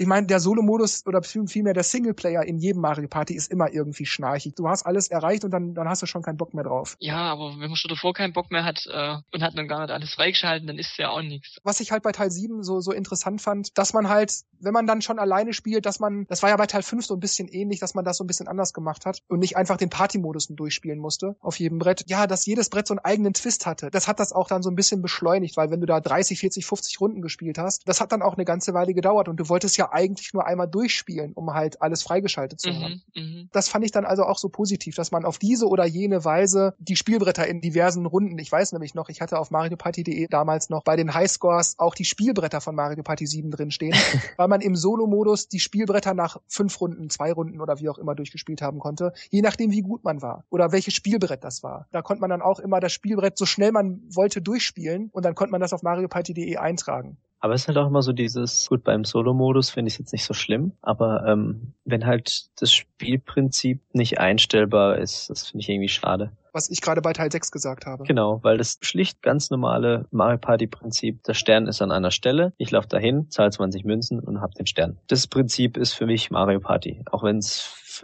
ich meine, der Solo-Modus oder vielmehr der Singleplayer in jedem Mario Party ist immer irgendwie schnarchig. Du hast alles erreicht und dann, dann hast du schon keinen Bock mehr drauf. Ja, aber wenn man schon davor keinen Bock mehr hat äh, und hat dann gar nicht alles freigeschalten, dann ist ja auch nichts. Was ich halt bei Teil 7 so, so interessant fand, dass man halt, wenn man dann schon alleine spielt, dass man, das war ja bei Teil 5 so ein bisschen ähnlich, dass man das so ein bisschen anders gemacht hat und nicht einfach den Party-Modus durchspielen musste auf jedem Brett. Ja, dass jedes Brett so einen eigenen Twist hatte. Das hat das auch dann so ein bisschen beschleunigt, weil wenn du da 30, 40, 50 Runden gespielt hast, das hat dann auch eine ganze Weile gedauert und du wolltest ja eigentlich nur einmal durchspielen, um halt alles freigeschaltet zu mhm, haben. Mhm. Das fand ich dann also auch so positiv, dass man auf diese oder jene Weise die Spielbretter in diversen Runden, ich weiß nämlich noch, ich hatte auf MarioParty.de damals noch bei den Highscores auch die Spielbretter von Mario Party 7 drin stehen, *laughs* weil man im Solo-Modus die Spielbretter nach fünf Runden, zwei Runden oder wie auch immer durchgespielt haben konnte, je nachdem wie gut man war oder welches Spielbrett das war. Da konnte man dann auch immer das Spielbrett so schnell man wollte durchspielen und dann konnte man das auf MarioParty.de eintragen. Aber es ist halt auch immer so dieses, gut, beim Solo-Modus finde ich es jetzt nicht so schlimm, aber ähm, wenn halt das Spielprinzip nicht einstellbar ist, das finde ich irgendwie schade. Was ich gerade bei Teil 6 gesagt habe. Genau, weil das schlicht ganz normale Mario Party Prinzip, der Stern ist an einer Stelle, ich laufe dahin, zahle 20 Münzen und hab den Stern. Das Prinzip ist für mich Mario Party, auch wenn es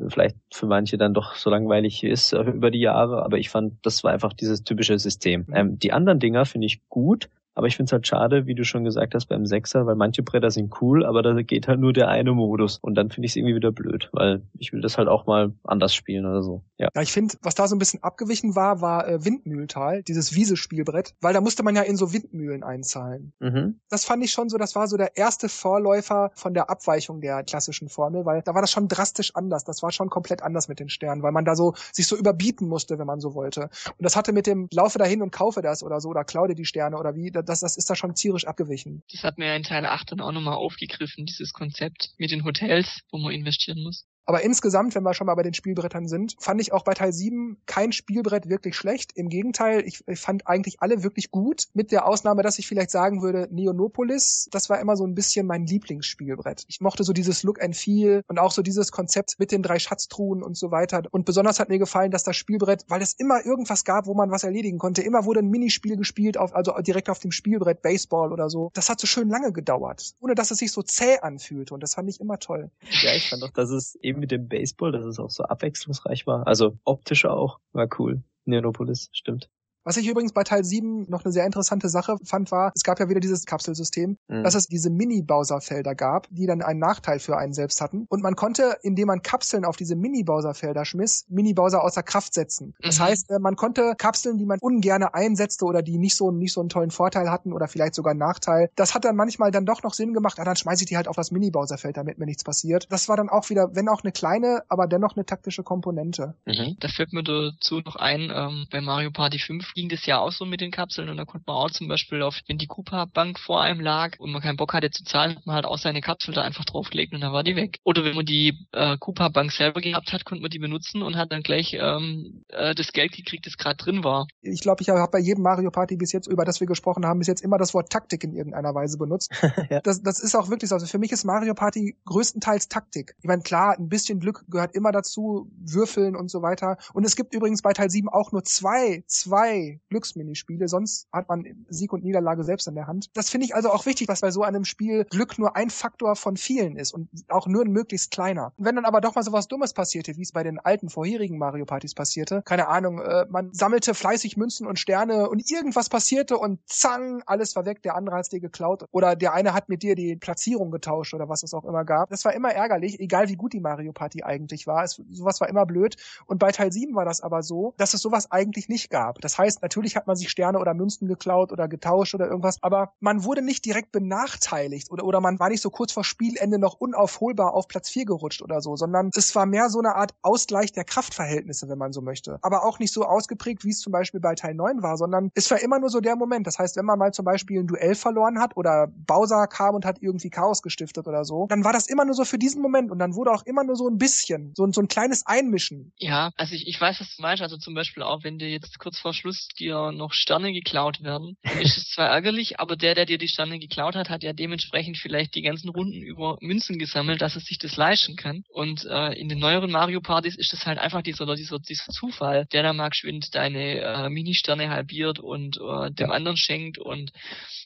vielleicht für manche dann doch so langweilig ist äh, über die Jahre, aber ich fand, das war einfach dieses typische System. Mhm. Ähm, die anderen Dinger finde ich gut, aber ich finde es halt schade, wie du schon gesagt hast, beim Sechser, weil manche Bretter sind cool, aber da geht halt nur der eine Modus. Und dann finde ich es irgendwie wieder blöd, weil ich will das halt auch mal anders spielen oder so. Ja, ja ich finde, was da so ein bisschen abgewichen war, war äh, Windmühltal, dieses Wiese-Spielbrett, weil da musste man ja in so Windmühlen einzahlen. Mhm. Das fand ich schon so, das war so der erste Vorläufer von der Abweichung der klassischen Formel, weil da war das schon drastisch anders. Das war schon komplett anders mit den Sternen, weil man da so sich so überbieten musste, wenn man so wollte. Und das hatte mit dem Laufe dahin und kaufe das oder so oder klaue die Sterne oder wie, das, das ist da schon tierisch abgewichen. Das hat mir in Teil 8 dann auch nochmal aufgegriffen, dieses Konzept mit den Hotels, wo man investieren muss. Aber insgesamt, wenn wir schon mal bei den Spielbrettern sind, fand ich auch bei Teil 7 kein Spielbrett wirklich schlecht. Im Gegenteil, ich, ich, fand eigentlich alle wirklich gut, mit der Ausnahme, dass ich vielleicht sagen würde, Neonopolis, das war immer so ein bisschen mein Lieblingsspielbrett. Ich mochte so dieses Look and Feel und auch so dieses Konzept mit den drei Schatztruhen und so weiter. Und besonders hat mir gefallen, dass das Spielbrett, weil es immer irgendwas gab, wo man was erledigen konnte, immer wurde ein Minispiel gespielt, auf, also direkt auf dem Spielbrett, Baseball oder so. Das hat so schön lange gedauert, ohne dass es sich so zäh anfühlte und das fand ich immer toll. Ja, ich fand auch, dass es eben mit dem Baseball, dass es auch so abwechslungsreich war. Also optisch auch, war cool. Neonopolis, stimmt. Was ich übrigens bei Teil 7 noch eine sehr interessante Sache fand, war, es gab ja wieder dieses Kapselsystem, mhm. dass es diese Mini-Bowser-Felder gab, die dann einen Nachteil für einen selbst hatten. Und man konnte, indem man Kapseln auf diese Mini-Bowser-Felder schmiss, Mini-Bowser außer Kraft setzen. Das mhm. heißt, äh, man konnte Kapseln, die man ungerne einsetzte oder die nicht so, nicht so einen tollen Vorteil hatten oder vielleicht sogar einen Nachteil, das hat dann manchmal dann doch noch Sinn gemacht, ah, dann schmeiße ich die halt auf das Mini-Bowser-Feld, damit mir nichts passiert. Das war dann auch wieder, wenn auch eine kleine, aber dennoch eine taktische Komponente. Mhm. Da fällt mir dazu noch ein, ähm, bei Mario Party 5 ging das ja auch so mit den Kapseln und da konnte man auch zum Beispiel auf, wenn die Koopa-Bank vor einem lag und man keinen Bock hatte zu zahlen, hat man halt auch seine Kapsel da einfach draufgelegt und dann war die weg. Oder wenn man die äh, Koopa-Bank selber gehabt hat, konnte man die benutzen und hat dann gleich ähm, äh, das Geld gekriegt, das gerade drin war. Ich glaube, ich habe bei jedem Mario Party bis jetzt, über das wir gesprochen haben, bis jetzt immer das Wort Taktik in irgendeiner Weise benutzt. *laughs* ja. das, das ist auch wirklich so. Also für mich ist Mario Party größtenteils Taktik. Ich meine, klar, ein bisschen Glück gehört immer dazu, Würfeln und so weiter. Und es gibt übrigens bei Teil 7 auch nur zwei, zwei Glücksminispiele Spiele, sonst hat man Sieg und Niederlage selbst in der Hand. Das finde ich also auch wichtig, dass bei so einem Spiel Glück nur ein Faktor von vielen ist und auch nur ein möglichst kleiner. Wenn dann aber doch mal so was Dummes passierte, wie es bei den alten vorherigen Mario Partys passierte, keine Ahnung, äh, man sammelte fleißig Münzen und Sterne und irgendwas passierte und zang, alles war weg, der andere hat dir geklaut oder der eine hat mit dir die Platzierung getauscht oder was es auch immer gab. Das war immer ärgerlich, egal wie gut die Mario Party eigentlich war. Es, sowas war immer blöd. Und bei Teil 7 war das aber so, dass es sowas eigentlich nicht gab. Das heißt, heißt, natürlich hat man sich Sterne oder Münzen geklaut oder getauscht oder irgendwas, aber man wurde nicht direkt benachteiligt oder, oder man war nicht so kurz vor Spielende noch unaufholbar auf Platz 4 gerutscht oder so, sondern es war mehr so eine Art Ausgleich der Kraftverhältnisse, wenn man so möchte. Aber auch nicht so ausgeprägt, wie es zum Beispiel bei Teil 9 war, sondern es war immer nur so der Moment. Das heißt, wenn man mal zum Beispiel ein Duell verloren hat oder Bowser kam und hat irgendwie Chaos gestiftet oder so, dann war das immer nur so für diesen Moment und dann wurde auch immer nur so ein bisschen, so, so ein kleines Einmischen. Ja, also ich, ich weiß, was du meinst. Also zum Beispiel auch, wenn dir jetzt kurz vor Schluss dir noch Sterne geklaut werden, ist es zwar ärgerlich, aber der, der dir die Sterne geklaut hat, hat ja dementsprechend vielleicht die ganzen Runden über Münzen gesammelt, dass er sich das leisten kann. Und äh, in den neueren Mario Partys ist es halt einfach dieser, dieser, dieser Zufall, der da mal geschwind deine äh, Mini-Sterne halbiert und äh, dem ja. anderen schenkt und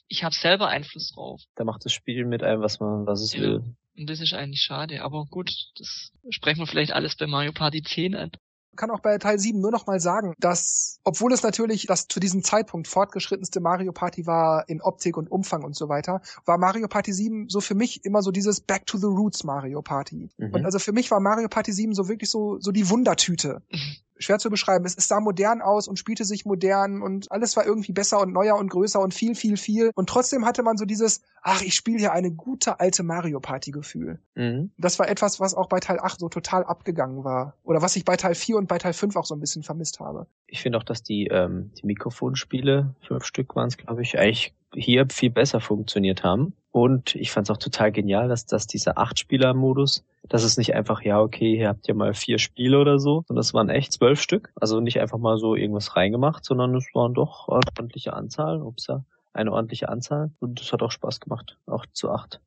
ich habe selber Einfluss drauf. Da macht das Spiel mit einem, was man, was es ja. will. Und das ist eigentlich schade. Aber gut, das sprechen wir vielleicht alles bei Mario Party 10 an kann auch bei Teil 7 nur noch mal sagen, dass, obwohl es natürlich das zu diesem Zeitpunkt fortgeschrittenste Mario Party war in Optik und Umfang und so weiter, war Mario Party 7 so für mich immer so dieses Back to the Roots Mario Party. Mhm. Und also für mich war Mario Party 7 so wirklich so, so die Wundertüte. *laughs* schwer zu beschreiben. Es, es sah modern aus und spielte sich modern und alles war irgendwie besser und neuer und größer und viel, viel, viel. Und trotzdem hatte man so dieses, ach, ich spiele hier eine gute alte Mario Party Gefühl. Mhm. Das war etwas, was auch bei Teil 8 so total abgegangen war. Oder was ich bei Teil 4 und bei Teil 5 auch so ein bisschen vermisst habe. Ich finde auch, dass die, ähm, die Mikrofonspiele, fünf Stück waren es, glaube ich, eigentlich hier viel besser funktioniert haben. Und ich fand es auch total genial, dass, dass dieser Acht-Spieler-Modus, dass es nicht einfach, ja, okay, ihr habt ja mal vier Spiele oder so, sondern es waren echt zwölf Stück. Also nicht einfach mal so irgendwas reingemacht, sondern es waren doch ordentliche Anzahl, ups, eine ordentliche Anzahl. Und es hat auch Spaß gemacht, auch zu acht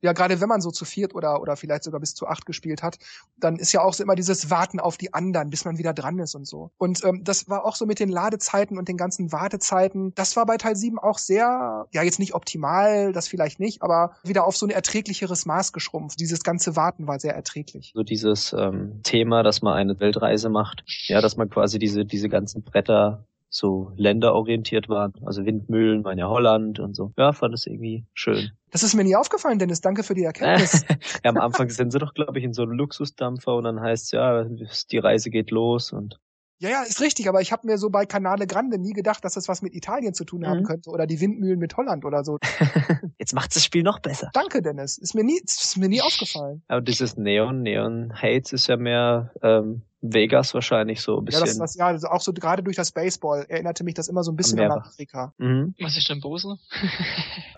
ja, gerade wenn man so zu viert oder, oder vielleicht sogar bis zu acht gespielt hat, dann ist ja auch so immer dieses Warten auf die anderen, bis man wieder dran ist und so. Und ähm, das war auch so mit den Ladezeiten und den ganzen Wartezeiten. Das war bei Teil 7 auch sehr, ja, jetzt nicht optimal, das vielleicht nicht, aber wieder auf so ein erträglicheres Maß geschrumpft. Dieses ganze Warten war sehr erträglich. So dieses ähm, Thema, dass man eine Weltreise macht, ja, dass man quasi diese, diese ganzen Bretter so länderorientiert waren. Also Windmühlen waren ja Holland und so. Ja, fand es irgendwie schön. Das ist mir nie aufgefallen, Dennis. Danke für die Erkenntnis. *laughs* ja, am Anfang sind sie doch, glaube ich, in so einem Luxusdampfer und dann heißt ja, die Reise geht los und ja, ja, ist richtig, aber ich habe mir so bei Canale Grande nie gedacht, dass das was mit Italien zu tun haben mhm. könnte oder die Windmühlen mit Holland oder so. *laughs* Jetzt macht das Spiel noch besser. Danke, Dennis. Ist mir nie, ist mir nie aufgefallen. Aber dieses Neon, Neon Hates ist ja mehr ähm, Vegas wahrscheinlich so ein bisschen. Ja, das, das, ja also auch so gerade durch das Baseball erinnerte mich das immer so ein bisschen an Afrika. Mhm. Was ist denn Bose?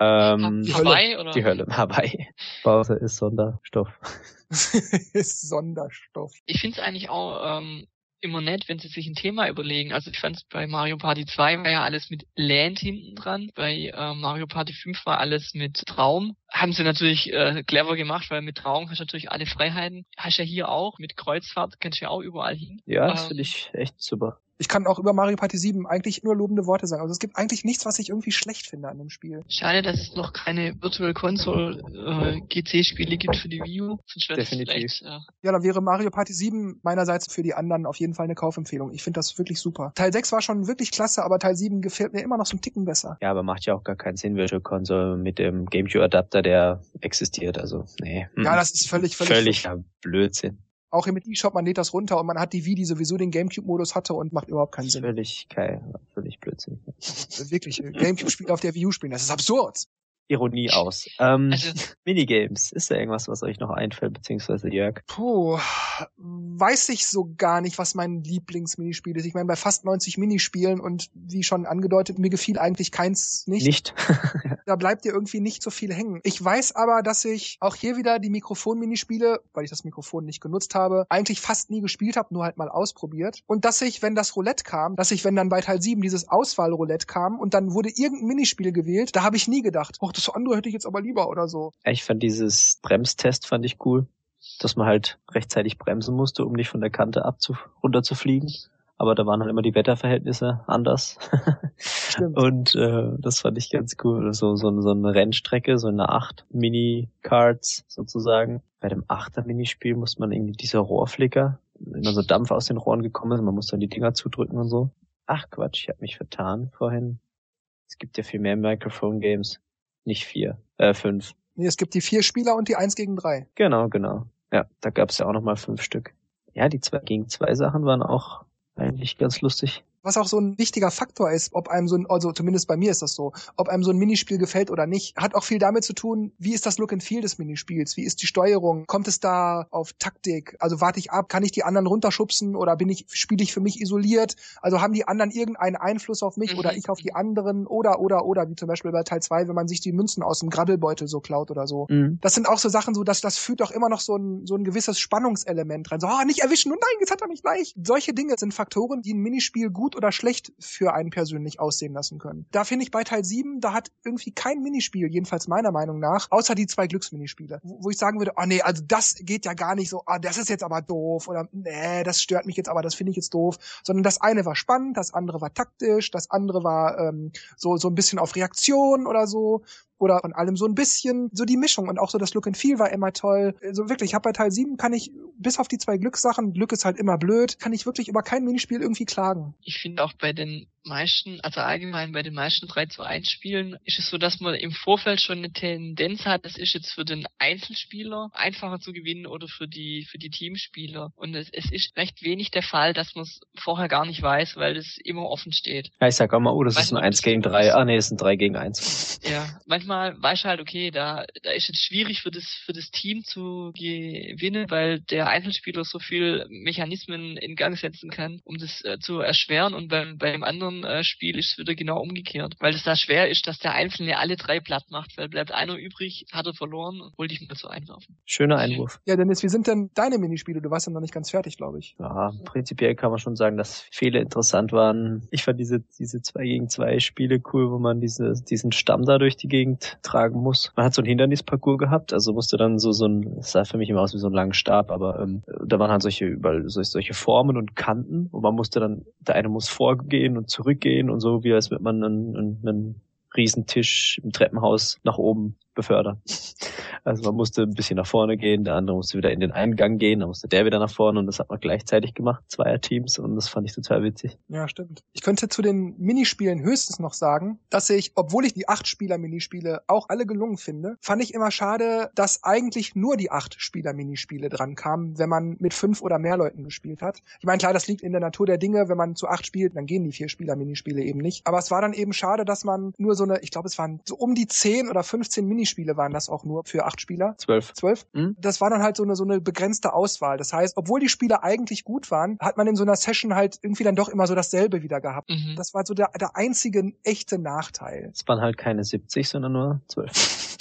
ähm, die Hawaii Hölle. oder? Die Hölle, Hawaii. Bose ist Sonderstoff. *laughs* ist Sonderstoff. Ich finde es eigentlich auch ähm, immer nett, wenn sie sich ein Thema überlegen. Also ich fand bei Mario Party 2 war ja alles mit Land hinten dran. Bei äh, Mario Party 5 war alles mit Traum. Haben sie natürlich äh, clever gemacht, weil mit Traum hast du natürlich alle Freiheiten. Hast ja hier auch. Mit Kreuzfahrt kannst du ja auch überall hin. Ja, das ähm, finde ich echt super ich kann auch über Mario Party 7 eigentlich nur lobende Worte sagen. Also es gibt eigentlich nichts, was ich irgendwie schlecht finde an dem Spiel. Schade, dass es noch keine Virtual Console äh, GC-Spiele gibt für die Wii U. Definitiv. Äh ja, dann wäre Mario Party 7 meinerseits für die anderen auf jeden Fall eine Kaufempfehlung. Ich finde das wirklich super. Teil 6 war schon wirklich klasse, aber Teil 7 gefällt mir immer noch so ein Ticken besser. Ja, aber macht ja auch gar keinen Sinn, Virtual Console mit dem GameCube-Adapter, der existiert. Also, nee. Ja, das ist völlig, völlig... Völlig Blödsinn. Auch im E-Shop, man lädt das runter und man hat die Wii, die sowieso den Gamecube-Modus hatte und macht überhaupt keinen Sinn. Völlig geil, völlig Blödsinn. Wirklich, Gamecube-Spiel auf der Wii U spielen, das ist absurd. Ironie aus. Ähm, also, Minigames, ist da irgendwas, was euch noch einfällt, beziehungsweise Jörg? Puh, weiß ich so gar nicht, was mein Lieblingsminispiel ist. Ich meine, bei fast 90 Minispielen und wie schon angedeutet, mir gefiel eigentlich keins nicht. Nicht. *laughs* da bleibt dir irgendwie nicht so viel hängen. Ich weiß aber, dass ich auch hier wieder die Mikrofon-Minispiele, weil ich das Mikrofon nicht genutzt habe, eigentlich fast nie gespielt habe, nur halt mal ausprobiert. Und dass ich, wenn das Roulette kam, dass ich, wenn dann bei Teil 7 dieses Auswahlroulette kam und dann wurde irgendein Minispiel gewählt, da habe ich nie gedacht, oh, das andere hätte ich jetzt aber lieber oder so. Ich fand dieses Bremstest fand ich cool, dass man halt rechtzeitig bremsen musste, um nicht von der Kante abzu runterzufliegen. Aber da waren halt immer die Wetterverhältnisse anders. Stimmt. *laughs* Und äh, das fand ich ganz cool. So, so, so eine Rennstrecke, so eine acht Mini-Cards sozusagen. Bei dem achter Minispiel muss man irgendwie dieser Rohrflicker, immer so Dampf aus den Rohren gekommen ist, man muss dann die Dinger zudrücken und so. Ach Quatsch, ich habe mich vertan vorhin. Es gibt ja viel mehr Microphone-Games. Nicht vier, äh, fünf. Nee, es gibt die vier Spieler und die eins gegen drei. Genau, genau. Ja, da gab's ja auch nochmal fünf Stück. Ja, die zwei gegen zwei Sachen waren auch eigentlich ganz lustig. Was auch so ein wichtiger Faktor ist, ob einem so ein, also zumindest bei mir ist das so, ob einem so ein Minispiel gefällt oder nicht, hat auch viel damit zu tun, wie ist das Look and Feel des Minispiels, wie ist die Steuerung, kommt es da auf Taktik, also warte ich ab, kann ich die anderen runterschubsen oder bin ich, spiele ich für mich isoliert, also haben die anderen irgendeinen Einfluss auf mich mhm. oder ich auf die anderen oder, oder, oder, wie zum Beispiel bei Teil 2, wenn man sich die Münzen aus dem Grabbelbeutel so klaut oder so. Mhm. Das sind auch so Sachen so, dass das führt auch immer noch so ein, so ein gewisses Spannungselement rein. So, oh, nicht erwischen und nein, jetzt hat er mich leicht. Solche Dinge sind Faktoren, die ein Minispiel gut oder schlecht für einen persönlich aussehen lassen können. Da finde ich bei Teil 7, da hat irgendwie kein Minispiel, jedenfalls meiner Meinung nach, außer die zwei Glücksminispiele, wo, ich sagen würde, oh nee, also das geht ja gar nicht so, ah, das ist jetzt aber doof oder nee, das stört mich jetzt aber, das finde ich jetzt doof, sondern das eine war spannend, das andere war taktisch, das andere war ähm, so so ein bisschen auf Reaktion oder so oder von allem so ein bisschen, so die Mischung und auch so das Look and Feel war immer toll. Also wirklich, ich habe bei Teil 7 kann ich, bis auf die zwei Glückssachen, Glück ist halt immer blöd, kann ich wirklich über kein Minispiel irgendwie klagen. Ich finde auch bei den meisten, also allgemein bei den meisten 3 zu 1 Spielen, ist es so, dass man im Vorfeld schon eine Tendenz hat, das ist jetzt für den Einzelspieler einfacher zu gewinnen oder für die, für die Teamspieler. Und es, es ist recht wenig der Fall, dass man es vorher gar nicht weiß, weil es immer offen steht. Ja, ich sag auch mal, oh, das weiß ist ein 1 gegen 3. Ah, nee, es ist ein 3 gegen 1. Ja, manchmal du halt, okay, da, da ist es schwierig für das, für das Team zu gewinnen, weil der Einzelspieler so viel Mechanismen in Gang setzen kann, um das äh, zu erschweren und beim, beim anderen äh, Spiel ist es wieder genau umgekehrt, weil es da schwer ist, dass der Einzelne alle drei platt macht, weil bleibt einer übrig, hat er verloren und wollte ich mal so einwerfen. Schöner Einwurf. Ja, Dennis, wie sind denn deine Minispiele? Du warst ja noch nicht ganz fertig, glaube ich. Ja, prinzipiell kann man schon sagen, dass viele interessant waren. Ich fand diese, diese zwei gegen zwei Spiele cool, wo man diese, diesen Stamm da durch die Gegend tragen muss. Man hat so ein Hindernisparcours gehabt, also musste dann so so ein, es sah für mich immer aus wie so ein langen Stab, aber ähm, da waren halt solche überall solche, solche Formen und Kanten und man musste dann, der eine muss vorgehen und zurückgehen und so, wie als wenn man einen, einen, einen Riesentisch im Treppenhaus nach oben befördern. Also man musste ein bisschen nach vorne gehen, der andere musste wieder in den Eingang gehen, dann musste der wieder nach vorne und das hat man gleichzeitig gemacht, zweier Teams und das fand ich total witzig. Ja, stimmt. Ich könnte zu den Minispielen höchstens noch sagen, dass ich, obwohl ich die Acht-Spieler-Minispiele auch alle gelungen finde, fand ich immer schade, dass eigentlich nur die Acht-Spieler-Minispiele dran kamen, wenn man mit fünf oder mehr Leuten gespielt hat. Ich meine, klar, das liegt in der Natur der Dinge, wenn man zu acht spielt, dann gehen die Vier-Spieler-Minispiele eben nicht. Aber es war dann eben schade, dass man nur so eine, ich glaube, es waren so um die zehn oder 15 Minispiele waren das auch nur für acht Spieler. Zwölf. Zwölf? Mhm. Das war dann halt so eine, so eine begrenzte Auswahl. Das heißt, obwohl die Spiele eigentlich gut waren, hat man in so einer Session halt irgendwie dann doch immer so dasselbe wieder gehabt. Mhm. Das war so der, der einzige echte Nachteil. Es waren halt keine 70, sondern nur zwölf.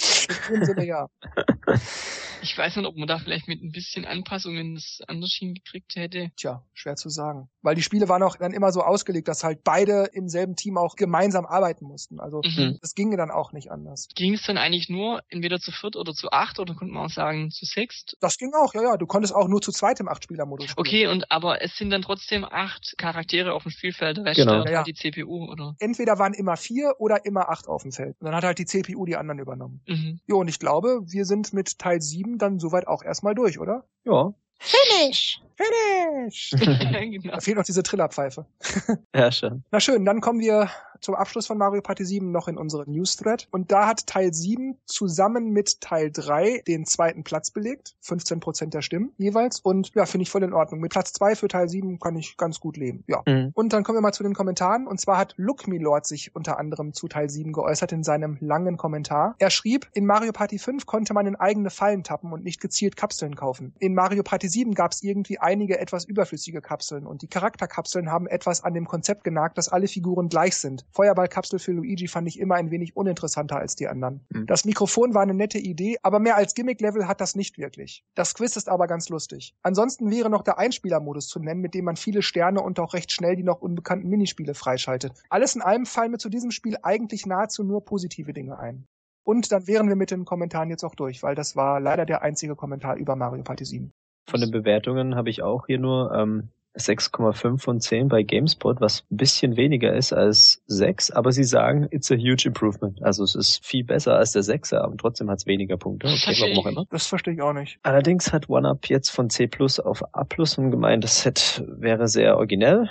In dem Sinne ja. *laughs* Ich weiß nicht, ob man da vielleicht mit ein bisschen Anpassungen das anders hingekriegt hätte. Tja, schwer zu sagen. Weil die Spiele waren auch dann immer so ausgelegt, dass halt beide im selben Team auch gemeinsam arbeiten mussten. Also mhm. das ginge dann auch nicht anders. Ging es dann eigentlich nur entweder zu viert oder zu acht oder konnte man auch sagen zu sechst? Das ging auch, ja, ja. Du konntest auch nur zu zweit im Acht-Spieler-Modus spielen. Okay, und aber es sind dann trotzdem acht Charaktere auf dem Spielfeld, der Rest genau. ja, ja. die CPU, oder? Entweder waren immer vier oder immer acht auf dem Feld. Und dann hat halt die CPU die anderen übernommen. Mhm. Jo, und ich glaube, wir sind mit Teil 7 dann soweit auch erstmal durch, oder? Ja. Finish! Finish! genau. *laughs* Da fehlt noch diese Trillerpfeife. ja, schön. Na schön, dann kommen wir zum Abschluss von Mario Party 7 noch in unseren News-Thread. Und da hat Teil 7 zusammen mit Teil 3 den zweiten Platz belegt. 15 Prozent der Stimmen jeweils. Und ja, finde ich voll in Ordnung. Mit Platz 2 für Teil 7 kann ich ganz gut leben. Ja. Mhm. Und dann kommen wir mal zu den Kommentaren. Und zwar hat Look Me Lord sich unter anderem zu Teil 7 geäußert in seinem langen Kommentar. Er schrieb, in Mario Party 5 konnte man in eigene Fallen tappen und nicht gezielt Kapseln kaufen. In Mario Party 7 gab es irgendwie einige etwas überflüssige Kapseln und die Charakterkapseln haben etwas an dem Konzept genagt, dass alle Figuren gleich sind. Feuerballkapsel für Luigi fand ich immer ein wenig uninteressanter als die anderen. Mhm. Das Mikrofon war eine nette Idee, aber mehr als Gimmick-Level hat das nicht wirklich. Das Quiz ist aber ganz lustig. Ansonsten wäre noch der Einspielermodus zu nennen, mit dem man viele Sterne und auch recht schnell die noch unbekannten Minispiele freischaltet. Alles in allem fallen mir zu diesem Spiel eigentlich nahezu nur positive Dinge ein. Und dann wären wir mit den Kommentaren jetzt auch durch, weil das war leider der einzige Kommentar über Mario Party 7. Von den Bewertungen habe ich auch hier nur ähm, 6,5 von 10 bei GameSpot, was ein bisschen weniger ist als 6, aber sie sagen, it's a huge improvement. Also es ist viel besser als der 6er, aber trotzdem hat es weniger Punkte. Okay, warum auch immer. Das verstehe ich auch nicht. Allerdings hat OneUp jetzt von C Plus auf A Plus gemeint, das Set wäre sehr originell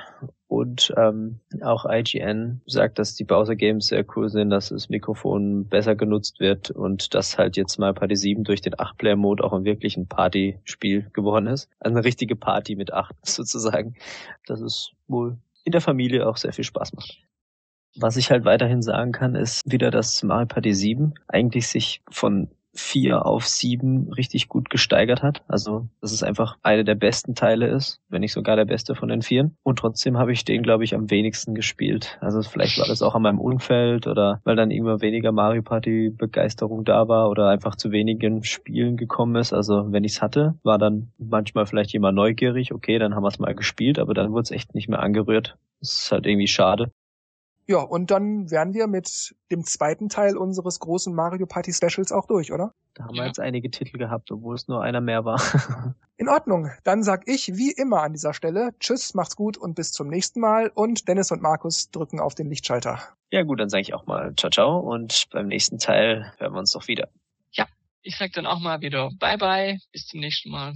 und ähm, auch IGN sagt, dass die Bowser Games sehr cool sind, dass das Mikrofon besser genutzt wird und dass halt jetzt mal Party 7 durch den 8-Player-Mode auch ein wirklich ein Party-Spiel geworden ist. Also eine richtige Party mit 8 *laughs* sozusagen. Das ist wohl in der Familie auch sehr viel Spaß macht. Was ich halt weiterhin sagen kann, ist wieder, dass Mario Party 7 eigentlich sich von vier auf sieben richtig gut gesteigert hat. Also, dass es einfach eine der besten Teile ist, wenn nicht sogar der beste von den vieren. Und trotzdem habe ich den, glaube ich, am wenigsten gespielt. Also vielleicht war das auch an meinem Umfeld oder weil dann immer weniger Mario Party Begeisterung da war oder einfach zu wenigen Spielen gekommen ist. Also wenn ich es hatte, war dann manchmal vielleicht jemand neugierig, okay, dann haben wir es mal gespielt, aber dann wurde es echt nicht mehr angerührt. Das ist halt irgendwie schade. Ja, und dann wären wir mit dem zweiten Teil unseres großen Mario Party Specials auch durch, oder? Da haben ja. wir jetzt einige Titel gehabt, obwohl es nur einer mehr war. *laughs* In Ordnung. Dann sag ich wie immer an dieser Stelle Tschüss, macht's gut und bis zum nächsten Mal. Und Dennis und Markus drücken auf den Lichtschalter. Ja gut, dann sage ich auch mal Ciao, ciao und beim nächsten Teil hören wir uns doch wieder. Ja, ich sag dann auch mal wieder Bye, bye, bis zum nächsten Mal.